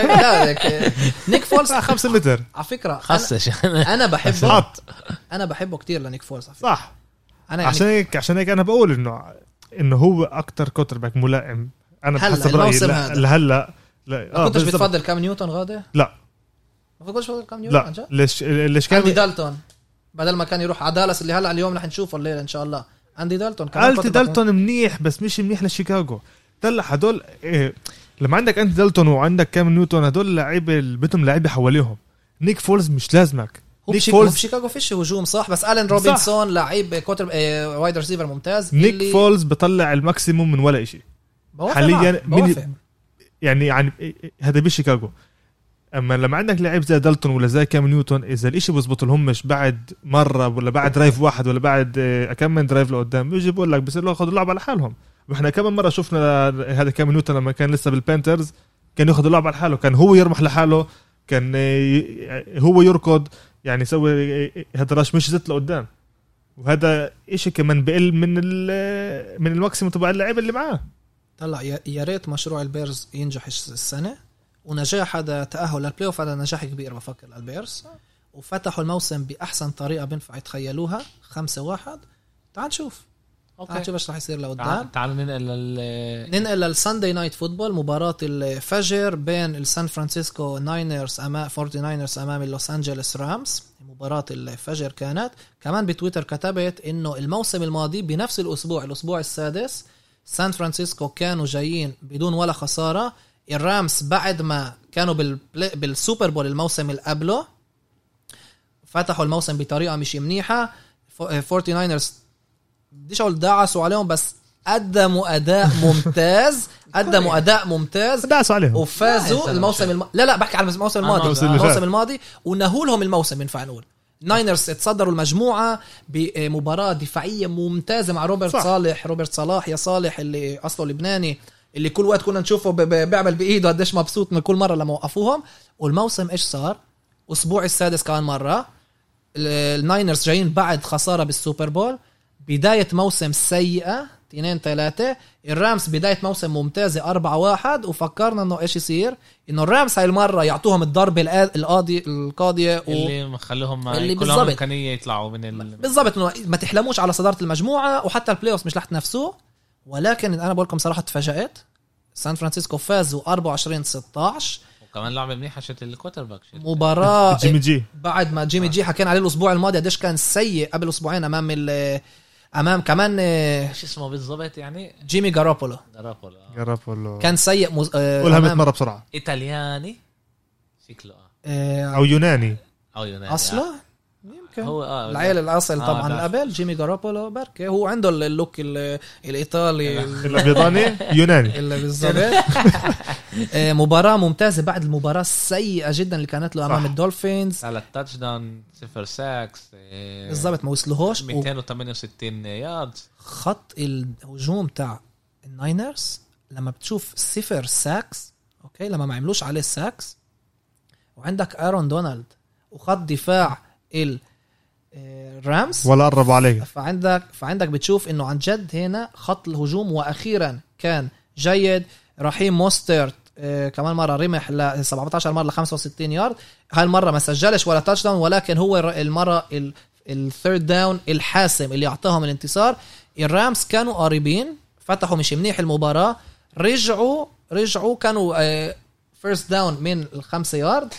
لا لك- آه، نيك فولز آه، خمسة متر. على فكرة أنا, خصش أنا بحبه. حط أنا بحبه كتير لنيك فولز على فكرة. صح. أنا يعني عشان هيك عشان هيك أنا بقول إنه إنه هو أكتر quarterback ملائم. أنا هلأ، بحسب رايي الموسم لا- هذا. لهلا لا ما كنتش. بتفضل كام نيوتن غاده لا. ما كنتش بتفضل كام نيوتن عن لا جد؟ ليش ليش كان دالتون بدل ما كان يروح على دالاس اللي هلأ اليوم رح نشوفه الليلة إن شاء الله. اندي دالتون كمان التي كنت دالتون منيح بس مش منيح لشيكاغو. طلع هدول إيه لما عندك انت دالتون وعندك كام نيوتن هدول لعيبه بدهم لعيبة حواليهم. نيك فولز مش لازمك. نيك فولز بشيكاغو فيش هجوم صح؟ بس الين روبنسون لعيب quarter آه، wide receiver ممتاز. نيك اللي- فولز بطلع ال maximum من ولا شيء حالياً من-. يعني يعني إيه- إيه، هذا بشيكاغو. أما لما عندك لعيب زي دالتون ولا زي كام نيوتن إذا الإشي بزبط لهمش بعد مرة ولا بعد drive واحد ولا بعد آه، كم من drive لقدام بيجي بقول لك بصير ياخذوا اللعب على حالهم. وإحنا كم مرة شفنا هذا كام نيوتن لما كان لسه بالبانترز كان ياخذ اللعب على حاله كان هو يرمح لحاله كان آه، هو يركض يعني يسوي آه، هذا rush مش زت لقدام. وهذا إشي كمان بقل من من ال maximum تبع اللعيبه اللي معاه. طلع يا ريت مشروع البيرز ينجح الس- السنة. ونجاح هذا تأهل لل playoff هذا نجاح كبير بفكر للبيرز وفتحوا الموسم بأحسن طريقة بينفع يتخيلوها خمسة واحد. تعال نشوف. تعال نشوف إيش رح يصير لقدام. تعال تعال ننقل لل ننقل لل Sunday Night Football مباراة الفجر بين السان فرانسيسكو ناينرز امام 49 أمام اللوس انجلوس رامز مباراة الفجر كانت. كمان بتويتر كتبت إنه الموسم الماضي بنفس الأسبوع الأسبوع السادس سان فرانسيسكو كانوا جايين بدون ولا خسارة. الرامز بعد ما كانوا بال Super Bowl الموسم اللي قبله فتحوا الموسم بطريقة مش منيحة. 49 بديش أقول دعسوا عليهم بس قدموا أداء ممتاز. قدموا أداء ممتاز. داسوا عليهم. وفازوا الموسم. الم... لا لا بحكي على الموسم الماضي. الموسم الماضي ونهوا لهم الموسم ينفع نقول ناينرز تصدروا المجموعة بمباراة دفاعية ممتازة مع روبرت صح. صح. صالح. روبرت صلاح يا صالح اللي أصله لبناني. اللي كل وقت كنا نشوفه بيعمل بإيده قديش مبسوط من كل مرة لما وقفوهم. والموسم إيش صار؟ أسبوع السادس كمان مرة. ال- ال Niners جايين بعد خسارة بال Super Bowl. بداية موسم سيئة 2 3 ال Rams بداية موسم ممتازة 4 1 وفكرنا إنه إيش يصير؟ إنه ال Rams هاي المرة يعطوهم الضربه القا- القاضي القاضية و... اللي مخلوهم اللي كلهم. إمكانية يطلعوا من ال... بالضبط إنه ما تحلموش على صدارة المجموعة. وحتى ال playoff مش رح تنافسوه. ولكن أنا بقول لكم صراحة تفاجأت. سان فرانسيسكو فازوا 24 16 وكمان لعبة منيحة شت ال quarterback شت. مباراة Jimmy G. بعد ما Jimmy G حكينا عليه الأسبوع الماضي قديش كان سيء قبل أسبوعين أمام ال أمام كمان آه، إيش اسمه بالضبط يعني؟ Jimmy Garoppolo. Garoppolo آه. Garoppolo كان سيء مز... آه، قولها 100 أمام- مرة بسرعة. إيطالياني؟ شكله. آه آه، أو يوناني. أو يوناني أصله؟ بركه هو آه العيل الأصل آه، طبعا ده. قبل Jimmy Garoppolo بركة هو عنده ال look ال- الإيطالي الابيضاني يوناني. اللي بالظبط. آه، مباراة ممتازة بعد المباراة السيئة جدا اللي كانت له أمام صح. ال Dolphins. ثلاث touchdown صفر sacks آه، بالضبط ما وصلوهوش 268 يارد وخط الهجوم تاع ال Niners لما بتشوف صفر sacks أوكي لما ما عملوش عليه sacks وعندك Aaron Donald وخط دفاع ال آه، ال Rams ولا قربوا عليه فعندك فعندك بتشوف إنه عن جد هنا خط الهجوم وأخيرا كان جيد. Raheem Mostert آه، كمان مرة رمح ل 17 مره ل 65 يارد. هاي المره ما سجلش ولا touchdown ولكن هو المرة ال third down الحاسم اللي أعطاهم الانتصار. ال Rams كانوا قريبين فتحوا مش منيح المباراة. رجعوا رجعوا كانوا first down من الخمسة يارد.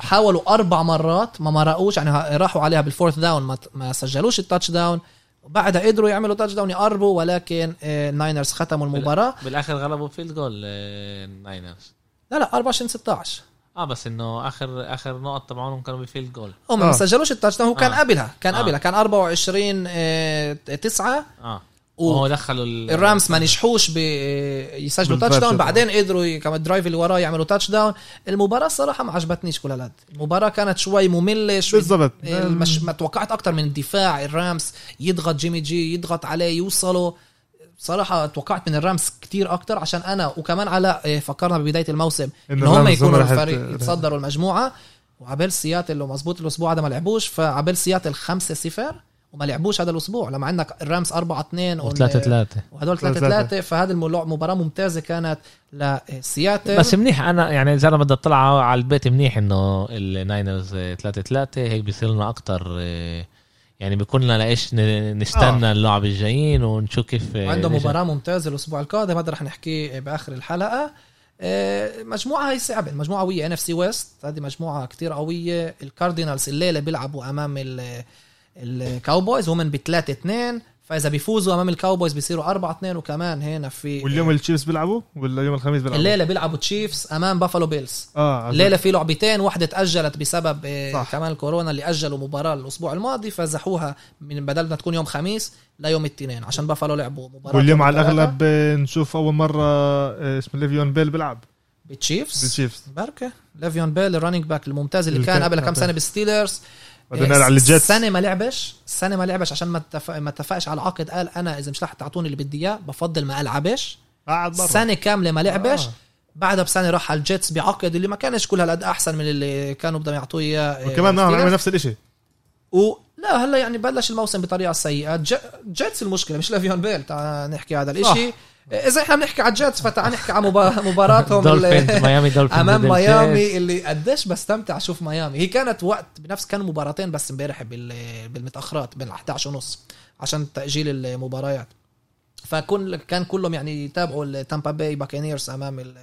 حاولوا أربع مرات ما مرقوش يعني ها- راحوا عليها بال fourth down ما, ما سجلوش ال touchdown وبعدها قدروا يعملوا touchdown يقربوا ولكن آه، ال Niners ختموا المباراة. بالآخر غلبوا field goal آه، ال Niners لا لا 24 16 آه بس إنه اخر آخر نقط تبعهم كانوا ب field goal هم ما آه. سجلوش ال touchdown هو كان آه. قبلها. كان آه. قبلها كان 24 آه، 9 آه. و- وهو دخلوا ال- ال Rams ما نجحوش ب- يسجلوا touchdown. بعدين قدروا كمان ال drive اللي وراه يعملوا touchdown المباراة الصراحة ما عجبتنيش كل هالقد المباراة كانت شوي مملة شوي بالضبط. المش... ما توقعت أكتر من الدفاع. ال Rams يضغط Jimmy G يضغط عليه يوصلوا صراحة توقعت من ال Rams كتير أكتر. عشان أنا وكمان على إيه، فكرنا ببداية الموسم إنه إن هم يكونوا الفريق يت- يتصدروا المجموعة. وعبال سياتل لو مزبوط الأسبوع هذا ما لعبوش فعبال سياتل 5 0 وما لعبوش هذا الأسبوع لما عندك ال Rams 4 2 وثلاثة ثلاثة وهدول 3 ثلاثة. 3 فهذه مباراة ممتازة كانت لسياتل بس منيح أنا يعني إذا أنا بدي أطلع على البيت منيح إنه ال Niners 3 3 هيك بيصير لنا أكثر يعني بيكون لنا لإيش نستنى آه. اللعب الجايين ونشوف كيف عنده نجح. مباراة ممتازة الأسبوع القادم هذا رح نحكيه بآخر الحلقة آه، مجموعة هي صعبة مجموعة قوية NFC West هذه مجموعة كتير قوية ال Cardinals الليلة بيلعبوا أمام ال- Cowboys هم بثلاثة اثنين فإذا بيفوزوا أمام ال Cowboys بيصيروا أربعة اثنين وكمان هنا في واليوم ال Chiefs بيلعبوا؟ ولا يوم الخميس بيلعبوا؟ الليلة بيلعبوا Chiefs أمام Buffalo Bills. آه الليلة في لعبتين واحدة تأجلت بسبب صح. كمان الكورونا اللي أجلوا مباراة الأسبوع الماضي فزحوها من بدل ما تكون يوم خميس ليوم الاثنين عشان بافالو لعبوا مباراة واليوم على الأغلب نشوف أول مرة آه، اسمه ليفيون بيل بيلعب. بال Chiefs بال Chiefs بركة. Le'Veon Bell ال running back الممتاز اللي كان قبل كم. سنة بال Steelers نقل على ال Jets. السنة ما لعبش السنة ما لعبش عشان ما اتفق ما اتفقش على عقد قال أنا إذا مش رح تعطوني اللي بدي إياه بفضل ما ألعبش. قاعد برا. سنة كاملة ما لعبش. آه. بعدها بسنة راح على ال Jets بعقد اللي ما كانش كل هالقد أحسن من اللي كانوا بدهم يعطوه إياه وكمان آه، نعم عمل. نفس الشيء و لا هلأ يعني بلش الموسم بطريقة سيئة. Jets المشكلة مش Le'Veon Bell. تعال نحكي هذا الإشي. إذا إحنا بنحكي على ال Jets فتعال نحكي على مبا... مباراتهم ميامي Dolphins أمام ميامي. اللي قديش بستمتع أشوف ميامي هي كانت وقت بنفس كانوا مباراتين بس امبارح بال... بالمتأخرات بين 11 ونص عشان تأجيل المباريات فكل كان كلهم يعني يتابعوا التامبا باي باكينيرز أمام.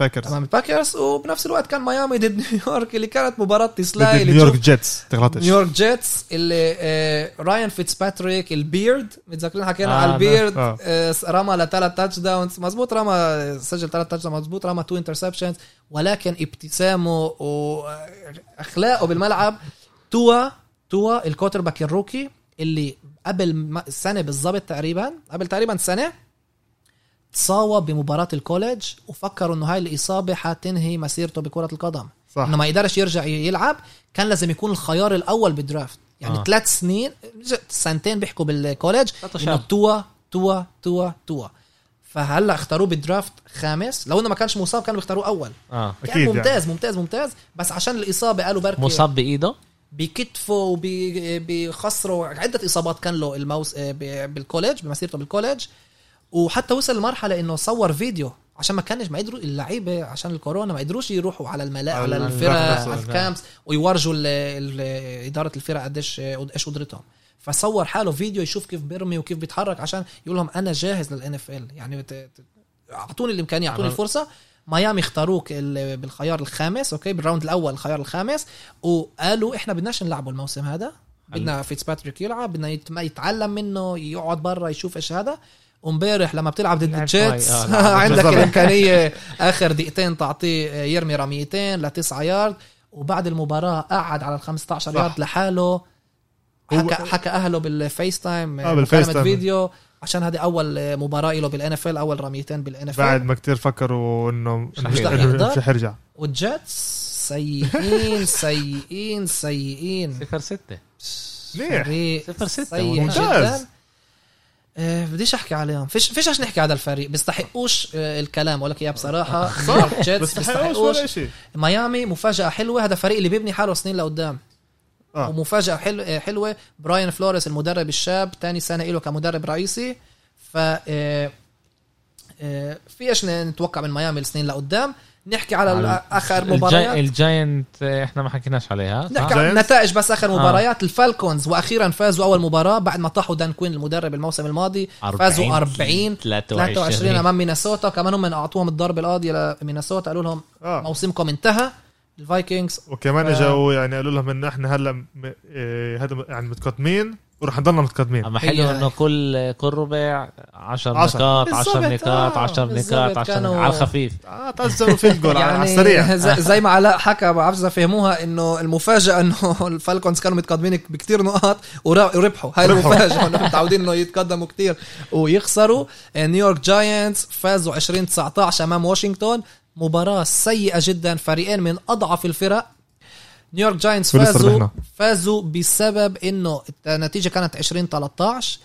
باكرز امام الباكرز وبنفس الوقت كان ميامي ضد نيويورك اللي كانت مباراه ضد تسلاي نيويورك جيتس تغلطش نيويورك جيتس اللي آه رايان فيتسباتريك البيرد متذكرين حكينا آه، على. البيرد آه. آه رمى لثلاث تاتش داونز مزبوط رمى سجل ثلاث تاتش داونز مزبوط رمى تو انترسبشنز ولكن ابتسامه واخلاقه بالملعب Tua Tua ال quarterback ال rookie اللي قبل سنه بالضبط تقريبا قبل تقريبا سنه تصاوب بمباراة ال college وفكروا إنه هاي الإصابة حتنهي مسيرته بكرة القدم. صح. إنه ما يقدرش يرجع يلعب كان لازم يكون الخيار الأول بال draft يعني آه. ثلاث سنين سنتين بيحكوا بال college إنه. Tua Tua Tua Tua. فهلأ اختاروه بال draft خامس. لو إنه ما كانش مصاب كانوا بيختاروه أول. آه كان أكيد ممتاز يعني. ممتاز ممتاز بس عشان الإصابة قالوا بركي مصاب بإيده؟ بكتفه وبخصره عدة إصابات كان له الموس ب- بال college بمسيرته بال college وحتى وصل لمرحلة إنه صور فيديو عشان ما كانش ما يقدروا اللعيبة عشان الكورونا ما يقدروش يروحوا على الملاعب على الفرق على. ال campus ويورجوا إدارة الفرق قديش إيش قدرتهم. فصور حاله فيديو يشوف كيف بيرمي وكيف بيتحرك عشان يقول لهم أنا جاهز لل NFL يعني أعطوني الإمكانية أعطوني الفرصة. ميامي اختاروك ال- بالخيار الخامس أوكي؟ بال round الأول الخيار الخامس. وقالوا إحنا بدناش نلعبه الموسم هذا. بدنا فيتسباتريك يلعب بدنا يتعلم منه يقعد برا يشوف إيش هذا. وامبارح لما بتلعب ضد الجيتس. عندك. الإمكانية آخر دقيقتين تعطيه يرمي رميتين لتسعة يارد وبعد المباراة قعد على ال 15 صح. يارد لحاله حكى حكى أهله بال FaceTime آه، بال FaceTime. فيديو عشان هذه أول مباراة له بال NFL أول رميتين بال NFL بعد ما كتير فكروا إنه مش إنه رح يرجع والجيتس سيئين سيئين سيئين صفر ستة منيح. فريق صفر ستة، ممتاز. آه، بديش أحكي عليهم. فيش فيش عشان نحكي على الفريق. بيستحقوش آه، الكلام أقول لك اياها بصراحة. صح. بيستحقوش ولا شيء ميامي مفاجأة حلوة. هذا فريق اللي بيبني حاله سنين لقدام. آه. ومفاجأة حلو آه، حلوة. براين فلوريس المدرب الشاب تاني سنة له كمدرب رئيسي. ف آه، آه، في إيش نتوقع من ميامي السنين لقدام. نحكي على, على آخر. مباريات الجاينت آه، إحنا ما حكيناش عليها؟ نحكي عن Giants؟ نتائج بس آخر آه. مباريات الفالكونز وأخيرا فازوا أول مباراة بعد ما طاحوا دان كوين المدرب الموسم الماضي فازوا 40 23 أمام مينيسوتا كمان هم أعطوهم الضربه القاضية لمينيسوتا قالوا لهم آه موسمكم انتهى الفايكنجز وكمان آه. اجوا يعني قالوا لهم انه إحنا هلأ م- إيه، هذا يعني متقدمين ورح نضلنا متقدمين. أما حلو إنه كل كل ربع 10 عشر. نقاط 10 بالضبط، نقاط آه، 10 بالضبط، نقاط 10 كانوا- على الخفيف. آه تعزلوا في الجول على يعني السريع. زي, ما علاء حكى ما بعرفش إذا فهموها إنه المفاجأة إنه الفالكونز كانوا متقدمين بكتير نقاط وربحوا. هاي. المفاجأة إنه متعودين إنه يتقدموا كتير ويخسروا. نيويورك جاينتس فازوا 20 19 أمام واشنطن مباراة سيئة جدا فريقين من أضعف الفرق. نيويورك جاينتس فازوا. فازوا بسبب إنه النتيجة كانت 20 13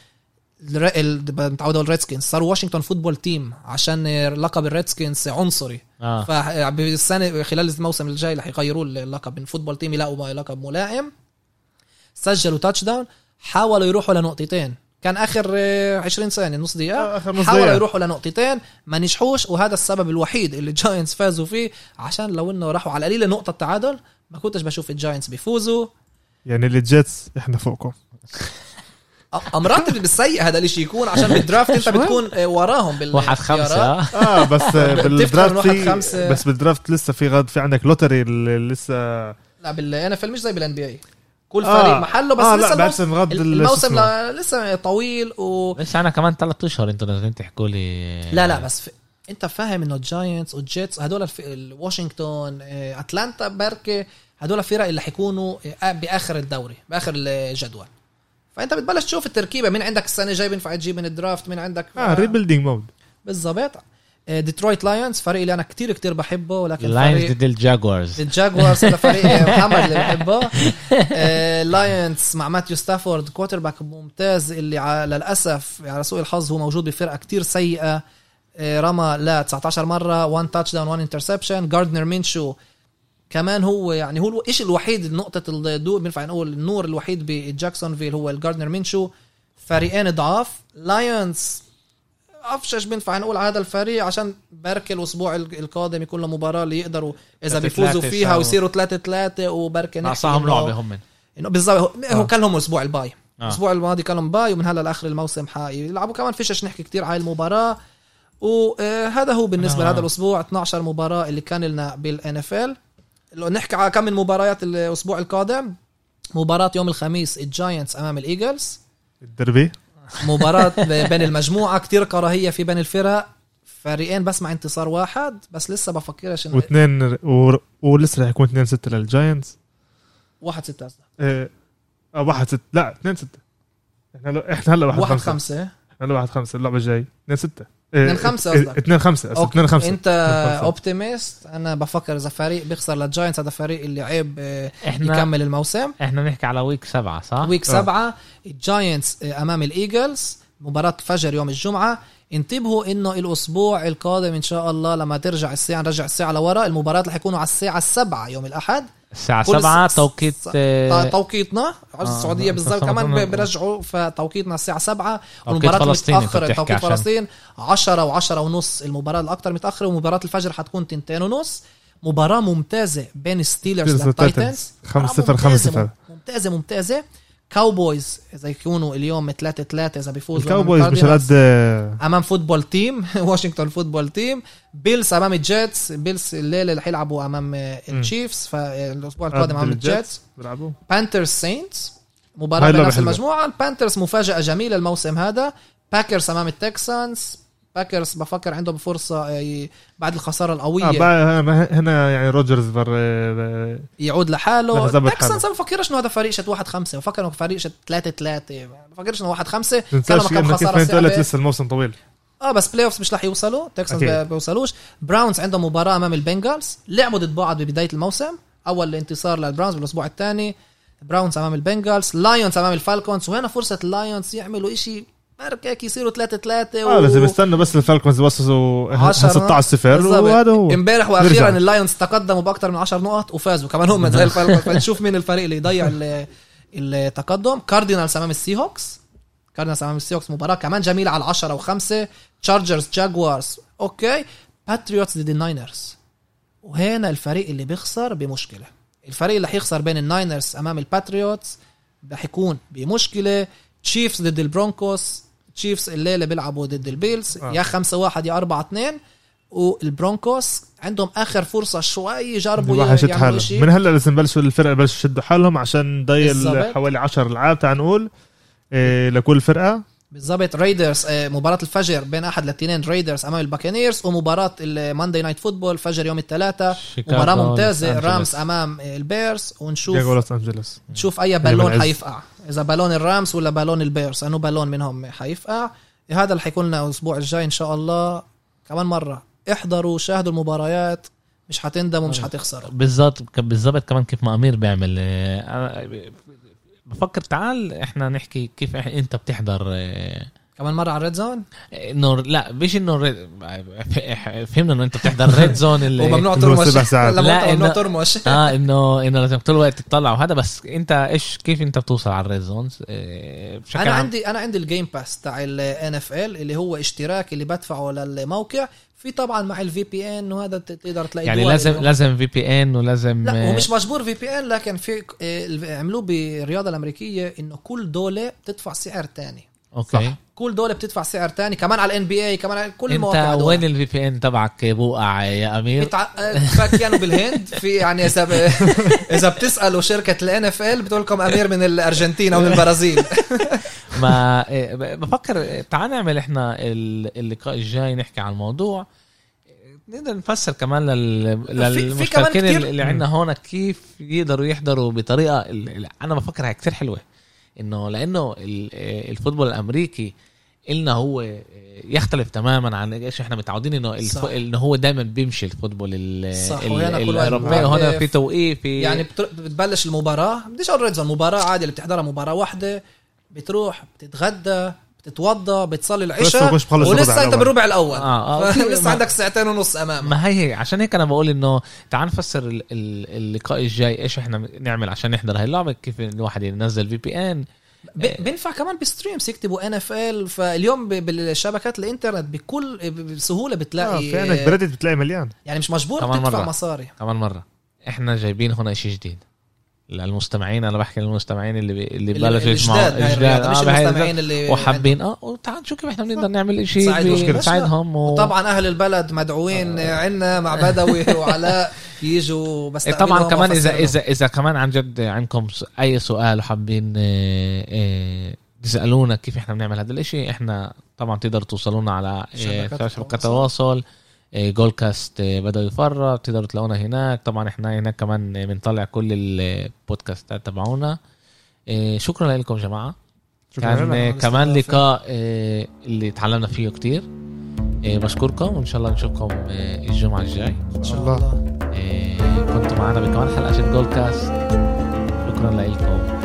الر- ال- متعود أقول ريدسكنز صاروا واشنطن Football Team عشان لقب الريدسكنز عنصري. آه. فبالسنه خلال الموسم الجاي رح يغيروا اللقب. من Football Team يلاقوا لقب ملائم. سجلوا touchdown حاولوا يروحوا لنقطتين. كان آخر آه، 20 ثانية نص دقيقة. آه، آخر نص حاولوا. يروحوا لنقطتين. ما نجحوش. وهذا السبب الوحيد اللي الجاينتس فازوا فيه عشان لو إنه راحوا على القليله نقطة تعادل ما كنتش بشوف الجاينتس بيفوزوا. يعني الجيتس إحنا فوقكم. مرات بالسيء هذا الشيء يكون عشان بال draft أنت بتكون آه، وراهم بال واحد خمسة. آه. آه بس بال draft في. بس بالدرافت لسه في غد في عندك lottery اللي لسه لا بال NFL مش زي بال NBA كل آه. فريق محله بس آه، لسه لا، الموسم, الموسم لسه طويل و لسه أنا كمان ثلاث أشهر أنتوا نازلين تحكوا لي. لا لا بس في... انت فاهم انه الجاينتس والجيتس هدول. واشنطن آه، اتلانتا بركة هدول الفرق اللي حيكونوا آه، بآخر الدوري بآخر الجدول. فأنت بتبلش تشوف التركيبة مين عندك السنة الجاي بينفع تجيب من ال draft مين عندك آه rebuilding mode بالضبط. آه، ديترويت لايونز فريق اللي أنا كتير كتير بحبه ولكن اللاينز فريق ضد الجاكورز. الجاكوارز هذا فريق محمد اللي بحبه. آه، لايونز مع ماتيو ستافورد quarterback ممتاز اللي للأسف على سوء الحظ هو موجود بفرقة كتير سيئة. آه، رمى لا 19 مرة 1 touchdown 1 interception جاردنر مينشو كمان هو يعني هو الشيء الوحيد نقطة الضوء بينفع نقول النور الوحيد بجاكسونفيل هو الجاردنر مينشو فريقين ضعاف لايونز أفشش بينفع نقول على هذا الفريق عشان بركي الأسبوع ال- القادم يكون له مباراة اللي يقدروا إذا بيفوزوا فيها. ويصيروا 3 3 وبركي إنه- لعبة هم إنه بالضبط هو, هو آه. كان لهم أسبوع ال bye آه. الأسبوع الماضي كان لهم bye ومن هلا لآخر الموسم حيلعبوا كمان فيش نحكي كتير على المباراة وهذا هو بالنسبة آه. لهذا الأسبوع 12 مباراة اللي كان لنا بال NFL لو نحكي على كم من مباريات الأسبوع القادم مباراة يوم الخميس الجاينتس أمام الايجلز الدربي مباراة بين المجموعة كتير كراهية في بين الفرق. فريقين بس مع انتصار واحد بس لسه بفكرش انه واثنين و... ولسه رح يكون 2 6 للجاينتس واحد ستة قصدك. آه آه، واحد ست لا 2 6 إحنا إحنا هلا واحد, واحد خمسة. خمسة. إحنا هلا واحد خمسة اللعبة الجاي. 2 6 اتنين خمسة قصدك. 2 5 أوكي. 2 5 أنت. optimist أنا بفكر إذا فريق بيخسر للجاينتس هذا فريق اللي عيب آه، إحنا يكمل الموسم إحنا نحكي على week سبعة صح؟ week. سبعة الجاينتس أمام الإيجلز مباراة الفجر يوم الجمعة انتبهوا إنه الأسبوع القادم إن شاء الله لما ترجع الساعة نرجع الساعة لورا المباراة رح يكونوا على الساعة السبعة يوم الأحد الساعة كل سبعة س- توقيت س- آه، توقيتنا. آه، السعودية آه، بالضبط آه، كمان آه، آه. بيرجعوا فتوقيتنا الساعة 7 توقيت والمباراة فلسطين أنت متاخره بتحكي توقيت. فلسطين 10 و10 ونص. المباراة الأكثر متأخرة ومباراة الفجر حتكون تنتين ونص. مباراة ممتازة بين ستيلرز والتايتنز 5 0 5 0 ممتازة ممتازة. كاوبويز إذا يكونوا اليوم 3 3 إذا بيفوزوا الكاوبويز مش. قد آه، أمام Football Team واشنطن Football Team بيلز أمام الجيتس بيلز الليلة اللي حيلعبوا أمام التشيفز فالاسبوع القادم أمام الجيتس بيلعبوا. بانترز سينتس اللعبة بنفس حلوة. المجموعة. البانترز مفاجأة جميلة الموسم هذا. باكرز أمام التكسانز باكرز بفكر عندهم فرصة آه، بعد الخسارة القوية. آه بقى هنا- يعني روجرز بر آه، يعود لحاله. Texans. ما بفكرش انه هذا فريق shit واحد خمسة. بفكر انه فريق shit ثلاثة ثلاثة ما بفكرش انه واحد خمسة. كانوا تنساش كم قلت صعبة لسه الموسم طويل. آه بس playoffs مش رح يوصلوا. Texans بيوصلوش. Browns عندهم مباراة أمام ال Bengals لعبوا ضد بعض ببداية الموسم. أول انتصار لل Browns بالأسبوع الثاني. Browns أمام ال Bengals Lions أمام ال Falcons وهنا فرصة ال Lions يعملوا إشي برك هيك يصيروا 3 3 آه لازم يستنوا بس ال Falcons يوصلوا عشرة. 16 0 بالضبط. وهذا هو. امبارح وأخيرا. ال Lions تقدموا بأكثر من 10 نقط وفازوا. كمان هم زي ال Falcons فنشوف مين الفريق اللي يضيع ال- التقدم. Cardinals أمام ال Seahawks Cardinals أمام ال Seahawks مباراة كمان جميلة على 10 و5 Chargers Jaguars okay. Patriots ضد ال Niners. وهنا الفريق اللي بيخسر بمشكلة. الفريق اللي حيخسر بين ال Niners أمام ال Patriots رح يكون بمشكلة. Chiefs ضد ال Broncos. Chiefs الليلة بيلعبوا ضد ال Bills آه. يا 5 1 يا 4 2 وال Broncos عندهم آخر فرصة شوي يجربوا الواحد يشد يعملوا حاله شيء من هلا لازم يبلشوا الفرقة يبلشوا يشدوا حالهم عشان بالضبط. حوالي 10 العاب تعال نقول إيه لكل فرقة بالضبط. Raiders آه، مباراة الفجر بين أحد الاثنين Raiders أمام ال Buccaneers ومباراة ال Monday Night Football فجر يوم الثلاثاء شيكاغو، مباراة ممتازة أنجلوس. Rams أمام ال Bears ونشوف شيكاغو لوس انجلوس نشوف أي بالون. حيفقع. إذا بالون ال Rams ولا بالون ال Bears انه بالون منهم حيفقع. هذا اللي حيكون لنا الأسبوع الجاي إن شاء الله. كمان مرة. احضروا شاهدوا المباريات. مش حتندموا مش حتخسروا بالظبط بالظبط كمان كيف ما أمير بيعمل آه، بفكر تعال إحنا نحكي كيف انت بتحضر آه، كمان مرة على ال red zone انه لا مش انه red- فهمنا انه انت بتحضر red zone اللي وممنوع ترمش. لا لا، ممنوع إنه- ترمش. آه انه إنه لازم طول الوقت تطلع وهذا بس انت إيش كيف انت بتوصل على ال red zones آه، أنا عندي أنا عندي ال Game Pass تاع ال NFL اللي هو اشتراك اللي بدفعه للموقع. في طبعا مع ال VPN وهذا تقدر تلاقي يعني لازم إنه- لازم VPN ولازم لا هو آه، مش مجبور VPN لكن في آه، عملوه بالرياضة الأمريكية إنه كل دولة بتدفع سعر تاني. okay. كل دوله بتدفع سعر تاني. كمان على ال NBA كمان على كل انت المواقع هدول. وين ال VPN تبعك بوقع يا أمير؟ بتع... آه، فكانوا بالهند. في يعني إذا ب... إذا بتسألوا شركة ال NFL بتقول لكم أمير من الأرجنتين أو من البرازيل. ما ب- بفكر إيه، تعال نعمل إحنا ال- اللقاء الجاي نحكي عن الموضوع. نقدر نفسر كمان لل... للمشتركين اللي عندنا هون كيف يقدروا يحضروا بطريقة ال- ال- أنا بفكر هي كثير حلوة. إنه لأنه ال- الفوتبول الأمريكي إلنا هو يختلف تماما عن إيش إحنا متعودين إنه الف... إنه هو دائما بيمشي الفوتبول ال... صح، ال... وهنا كل واحد الاوروبي. هون في توقيف في يعني بتر- بتبلش المباراة بديش أقول red zone مباراة عادي اللي بتحضرها مباراة واحدة بتروح بتتغدى بتتوضى بتصلي العشاء ولسه أنت. بالربع الأول آه، آه، لسه ما- عندك ساعتين ونص أمامك ما هي هي عشان هيك أنا بقول إنه تعال نفسر ال- ال- اللقاء الجاي إيش إحنا نعمل عشان نحضر هاي اللعبة كيف الواحد ينزل VPN بينفع كمان ب streams يكتبوا NFL فاليوم بالشبكات الإنترنت بكل بسهولة بتلاقي في عندك ب Reddit بتلاقي مليان. يعني مش مجبور تدفع. مصاري. كمان مرة. إحنا جايبين هنا شيء جديد. للمستمعين أنا بحكي للمستمعين اللي بي... اللي بلشوا يسمعوا الجداد هاي الرياضة، مش آه، المستمعين اللي وحابين آه وتعال نشوف كيف إحنا بنقدر نعمل شيء. نساعدهم و... طبعا أهل البلد مدعوين عنا مع بدوي وعلاء يجوا بس طبعا كمان اذا اذا إذا كمان عن جد عندكم أي سؤال وحابين آه، آه، تسألونا كيف إحنا بنعمل هذا الإشي إحنا طبعا تقدروا توصلونا على آه، شبكات التواصل. التواصل آه، جول كاست آه، بدأوا يفرق تقدروا تلاقونا هناك. طبعا إحنا هناك كمان بنطلع كل البودكاستات تبعونا. آه، شكرا لكم جماعة. شكرا كان. كمان. لقاء اللي تعلمنا فيه كتير. بشكركم وإن شاء الله نشوفكم الجمعة الجاي. إن شاء الله. كنتوا معنا بكمان حلقة جول كاست شكرا لكم.